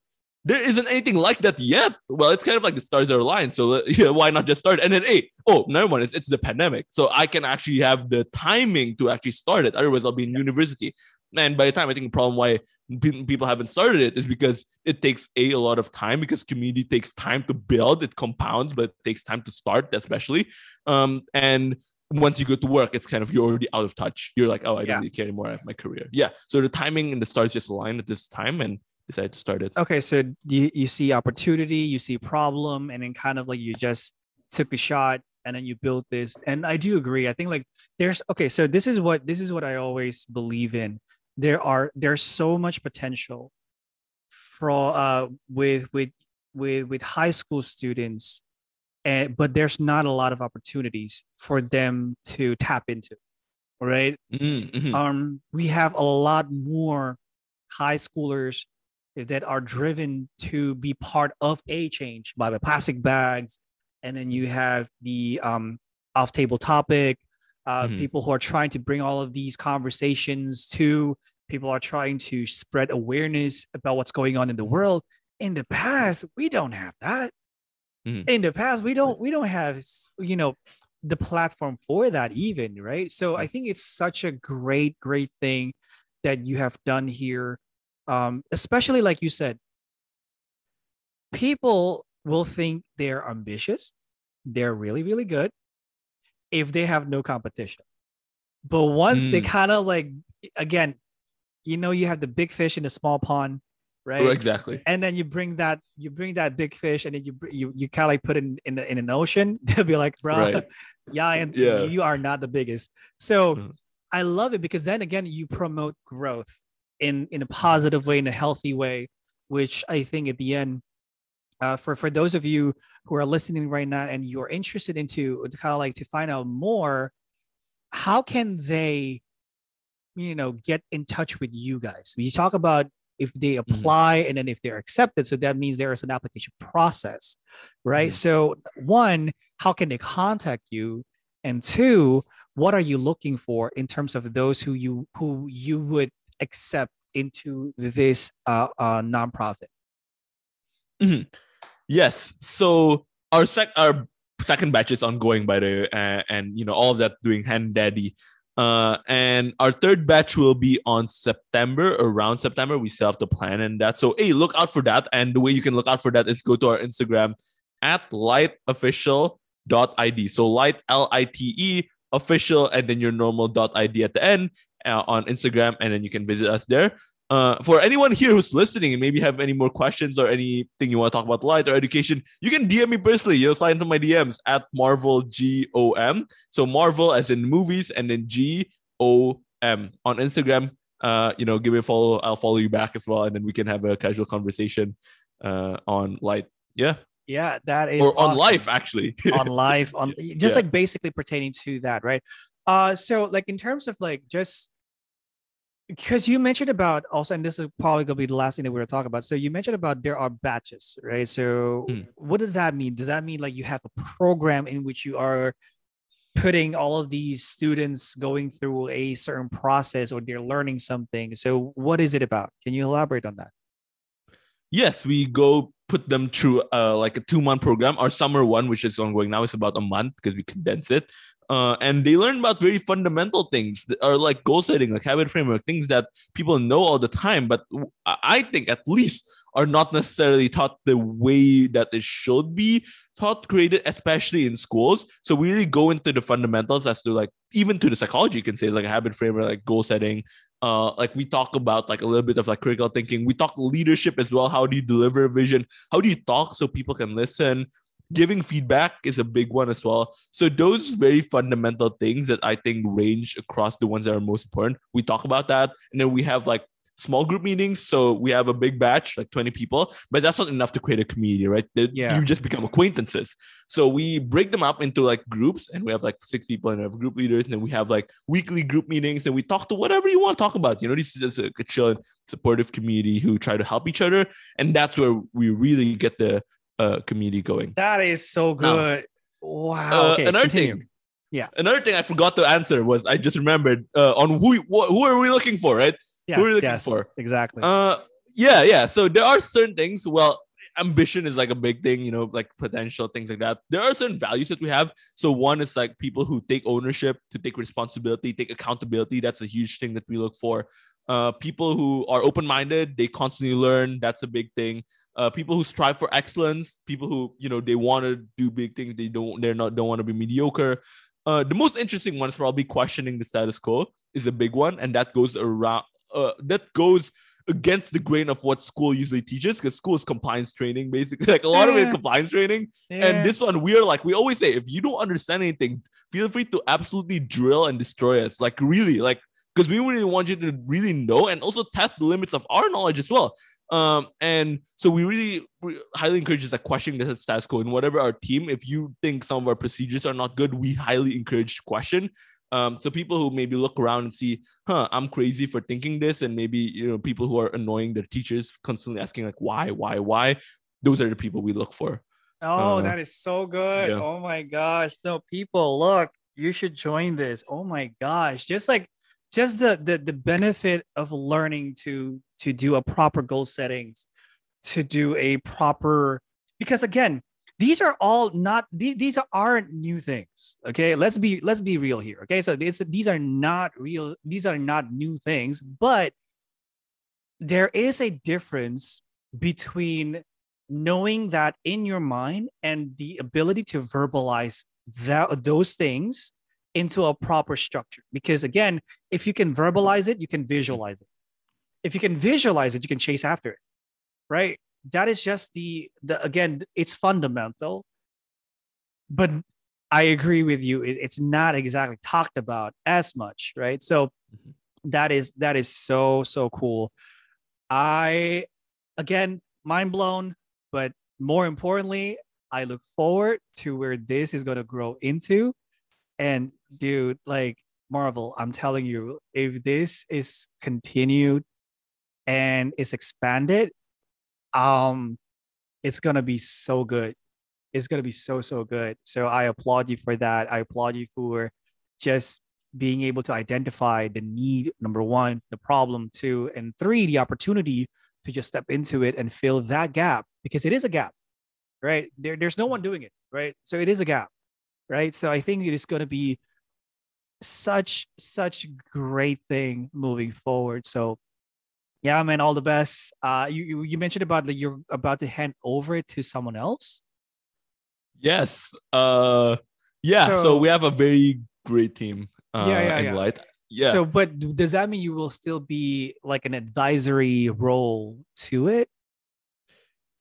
there isn't anything like that yet. Well, it's kind of like the stars are aligned. So yeah, why not just start? And then, hey, oh, never mind. It's, it's the pandemic. So I can actually have the timing to actually start it. Otherwise, I'll be in university. And by the time I think the problem why people haven't started it is because it takes a, a lot of time because community takes time to build. It compounds, but it takes time to start, especially. Um, and once you go to work, it's kind of you're already out of touch. You're like, oh, I don't yeah. really care anymore. I have my career. Yeah. So the timing and the stars just aligned at this time and decided to start it. Okay. So you, you see opportunity, you see problem, and then kind of like you just took a shot and then you built this. And I do agree. I think like there's okay, so this is what this is what I always believe in. There are there's so much potential for uh with with with with high school students and but there's not a lot of opportunities for them to tap into right mm-hmm. um we have a lot more high schoolers that are driven to be part of a change by the plastic bags and then you have the um off table topic uh, mm-hmm. people who are trying to bring all of these conversations to people are trying to spread awareness about what's going on in the world in the past we don't have that Mm-hmm. In the past, we don't we don't have you know the platform for that even right. So I think it's such a great great thing that you have done here, um, especially like you said. People will think they're ambitious, they're really really good, if they have no competition. But once mm. they kind of like again, you know, you have the big fish in the small pond right? exactly. And then you bring that you bring that big fish, and then you you you kind of like put it in in, the, in an ocean. They'll be like, bro, right. yeah, and yeah. you are not the biggest. So mm. I love it because then again, you promote growth in in a positive way, in a healthy way, which I think at the end. Uh, for for those of you who are listening right now and you're interested into kind of like to find out more, how can they you know get in touch with you guys you talk about if they mm-hmm. apply mm-hmm. and then if they're accepted so that means there is an application process right mm-hmm. so one how can they contact you and two what are you looking for in terms of those who you who you would accept into this uh, uh nonprofit mm-hmm. yes so our sec our second batch is ongoing by the way uh, and you know all of that doing hand daddy uh, and our third batch will be on September, around September. We still have to plan and that. So, hey, look out for that. And the way you can look out for that is go to our Instagram at liteofficial.id. So, Lite, L I T E, official, and then your normal dot .id at the end uh, on Instagram. And then you can visit us there uh, for anyone here who's listening and maybe have any more questions or anything you want to talk about Lite or education, you can DM me personally. You know, slide into my DMs at Marvel G O M. So Marvel as in movies and then G O M on Instagram. Uh, you know, give me a follow. I'll follow you back as well, and then we can have a casual conversation uh, on Lite. Yeah. Yeah, that is or awesome. on life actually. on life, on just yeah. like basically pertaining to that, right? Uh, so like in terms of like just because you mentioned about also, and this is probably gonna be the last thing that we're gonna talk about. So you mentioned about there are batches, right? So mm. what does that mean? Does that mean like you have a program in which you are putting all of these students going through a certain process or they're learning something? So what is it about? Can you elaborate on that? Yes, we go put them through uh, like a two month program. Our summer one, which is ongoing now, is about a month because we condense it. Uh, and they learn about very fundamental things or like goal setting, like habit framework, things that people know all the time, but I think at least are not necessarily taught the way that it should be taught, created, especially in schools. So we really go into the fundamentals as to like even to the psychology, you can say like a habit framework, like goal setting. Uh, like we talk about like a little bit of like critical thinking. We talk leadership as well. How do you deliver a vision? How do you talk so people can listen? Giving feedback is a big one as well. So those very fundamental things that I think range across the ones that are most important. We talk about that, and then we have like small group meetings. So we have a big batch, like 20 people, but that's not enough to create a community, right? Yeah. You just become acquaintances. So we break them up into like groups and we have like six people and we have group leaders. And then we have like weekly group meetings and we talk to whatever you want to talk about. You know, this is just a, a chill supportive community who try to help each other. And that's where we really get the uh, community going. That is so good. Now, wow. Uh, okay, another continue. thing. Yeah. Another thing I forgot to answer was I just remembered uh, on who wh- who are we looking for, right? Yes, who are we looking yes, for? Exactly. Uh, yeah, yeah. So there are certain things. Well, ambition is like a big thing, you know, like potential things like that. There are certain values that we have. So one is like people who take ownership, to take responsibility, take accountability. That's a huge thing that we look for. Uh, people who are open-minded, they constantly learn. That's a big thing. Uh, people who strive for excellence, people who you know they want to do big things, they don't, they're not, don't want to be mediocre. Uh, the most interesting one is probably questioning the status quo is a big one, and that goes around. Uh, that goes against the grain of what school usually teaches because school is compliance training basically like a lot yeah. of it is compliance training yeah. and this one we're like we always say if you don't understand anything feel free to absolutely drill and destroy us like really like because we really want you to really know and also test the limits of our knowledge as well um and so we really highly encourage just like questioning the status quo and whatever our team if you think some of our procedures are not good we highly encourage question um, so people who maybe look around and see, huh, I'm crazy for thinking this, and maybe you know people who are annoying their teachers, constantly asking like why, why, why. Those are the people we look for. Oh, uh, that is so good. Yeah. Oh my gosh. No, people, look, you should join this. Oh my gosh. Just like just the the, the benefit of learning to to do a proper goal settings, to do a proper because again, these are all not these aren't new things okay? Let's be let's be real here okay? So this, these are not real these are not new things but there is a difference between knowing that in your mind and the ability to verbalize that those things into a proper structure. Because again if you can verbalize it you can visualize it. If you can visualize it you can chase after it right? That is just the the again it's fundamental. But i agree with you it, it's not exactly talked about as much right? So mm-hmm. that is that is so so cool. I again mind blown but more importantly i look forward to where this is going to grow into and dude like marvel i'm telling you if this is continued and is expanded um it's gonna be so good. It's gonna be so so good. So i applaud you for that. I applaud you for just being able to identify the need number one the problem two and three the opportunity to just step into it and fill that gap because it is a gap right? There, there's no one doing it right? So it is a gap right so i think it is going to be such such great thing moving forward so yeah, man, all the best. Uh, you you, mentioned about that you're about to hand over it to someone else. Yes. Uh, yeah. So, so we have a very great team. Uh, yeah, yeah, yeah. Lite. Yeah. So, but does that mean you will still be like an advisory role to it?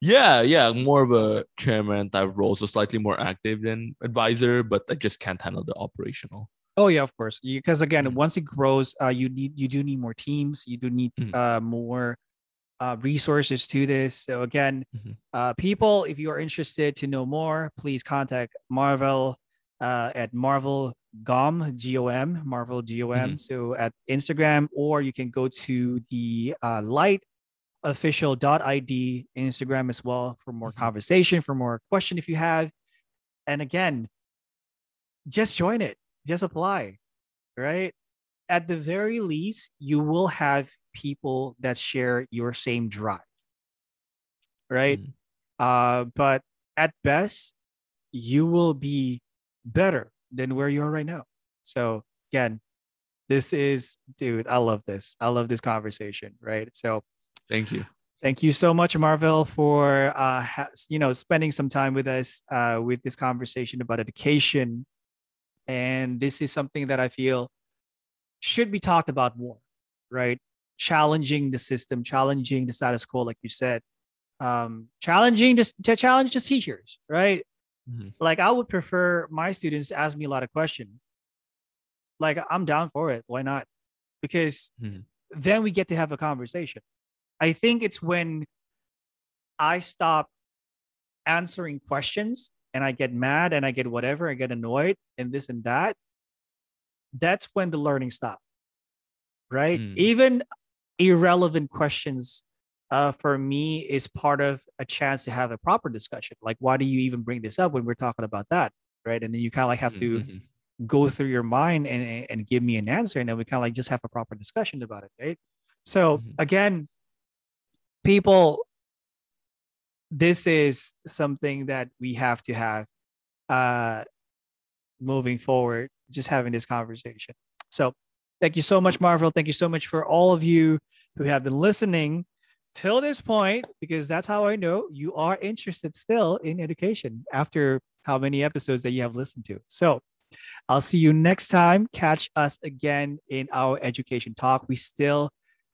Yeah, yeah, more of a chairman type role, so slightly more active than advisor, but I just can't handle the operational. Oh yeah, of course. Because again, mm-hmm. once it grows, uh, you need you do need more teams. You do need mm-hmm. uh, more uh, resources to this. So again, mm-hmm. uh, people, if you are interested to know more, please contact Marvel uh, at Marvel Gom G O M Marvel G O M. Mm-hmm. So at Instagram, or you can go to the uh, Lite official.id Instagram as well for more mm-hmm. conversation, for more question if you have. And again, just join it just apply, right? At the very least, you will have people that share your same drive, right? Mm. Uh, but at best, you will be better than where you are right now. So again, this is, dude, I love this. I love this conversation, right? So thank you. Thank you so much, Marvel, for uh, ha- you know spending some time with us uh, with this conversation about education and this is something that I feel should be talked about more, right? Challenging the system, challenging the status quo, like you said, um, challenging just to challenge the teachers, right? Mm-hmm. Like I would prefer my students ask me a lot of questions. Like I'm down for it. Why not? Because mm-hmm. then we get to have a conversation. I think it's when I stop answering questions and I get mad and I get whatever, I get annoyed and this and that, that's when the learning stops. Right? Mm. Even irrelevant questions uh, for me is part of a chance to have a proper discussion. Like, why do you even bring this up when we're talking about that? Right. And then you kind of like have to mm-hmm. go through your mind and, and give me an answer. And then we kind of like just have a proper discussion about it. Right. So mm-hmm. again, people, this is something that we have to have uh, moving forward, just having this conversation. So, thank you so much, Marvel. Thank you so much for all of you who have been listening till this point, because that's how I know you are interested still in education after how many episodes that you have listened to. So, I'll see you next time. Catch us again in our education talk. We still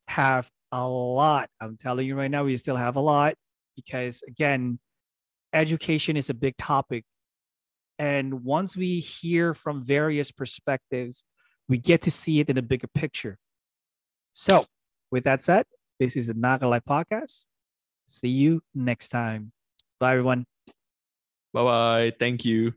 have a lot. I'm telling you right now, we still have a lot because, again, education is a big topic. And once we hear from various perspectives, we get to see it in a bigger picture. So, with that said, this is the Gonna podcast. See you next time. Bye, everyone. Bye bye. Thank you.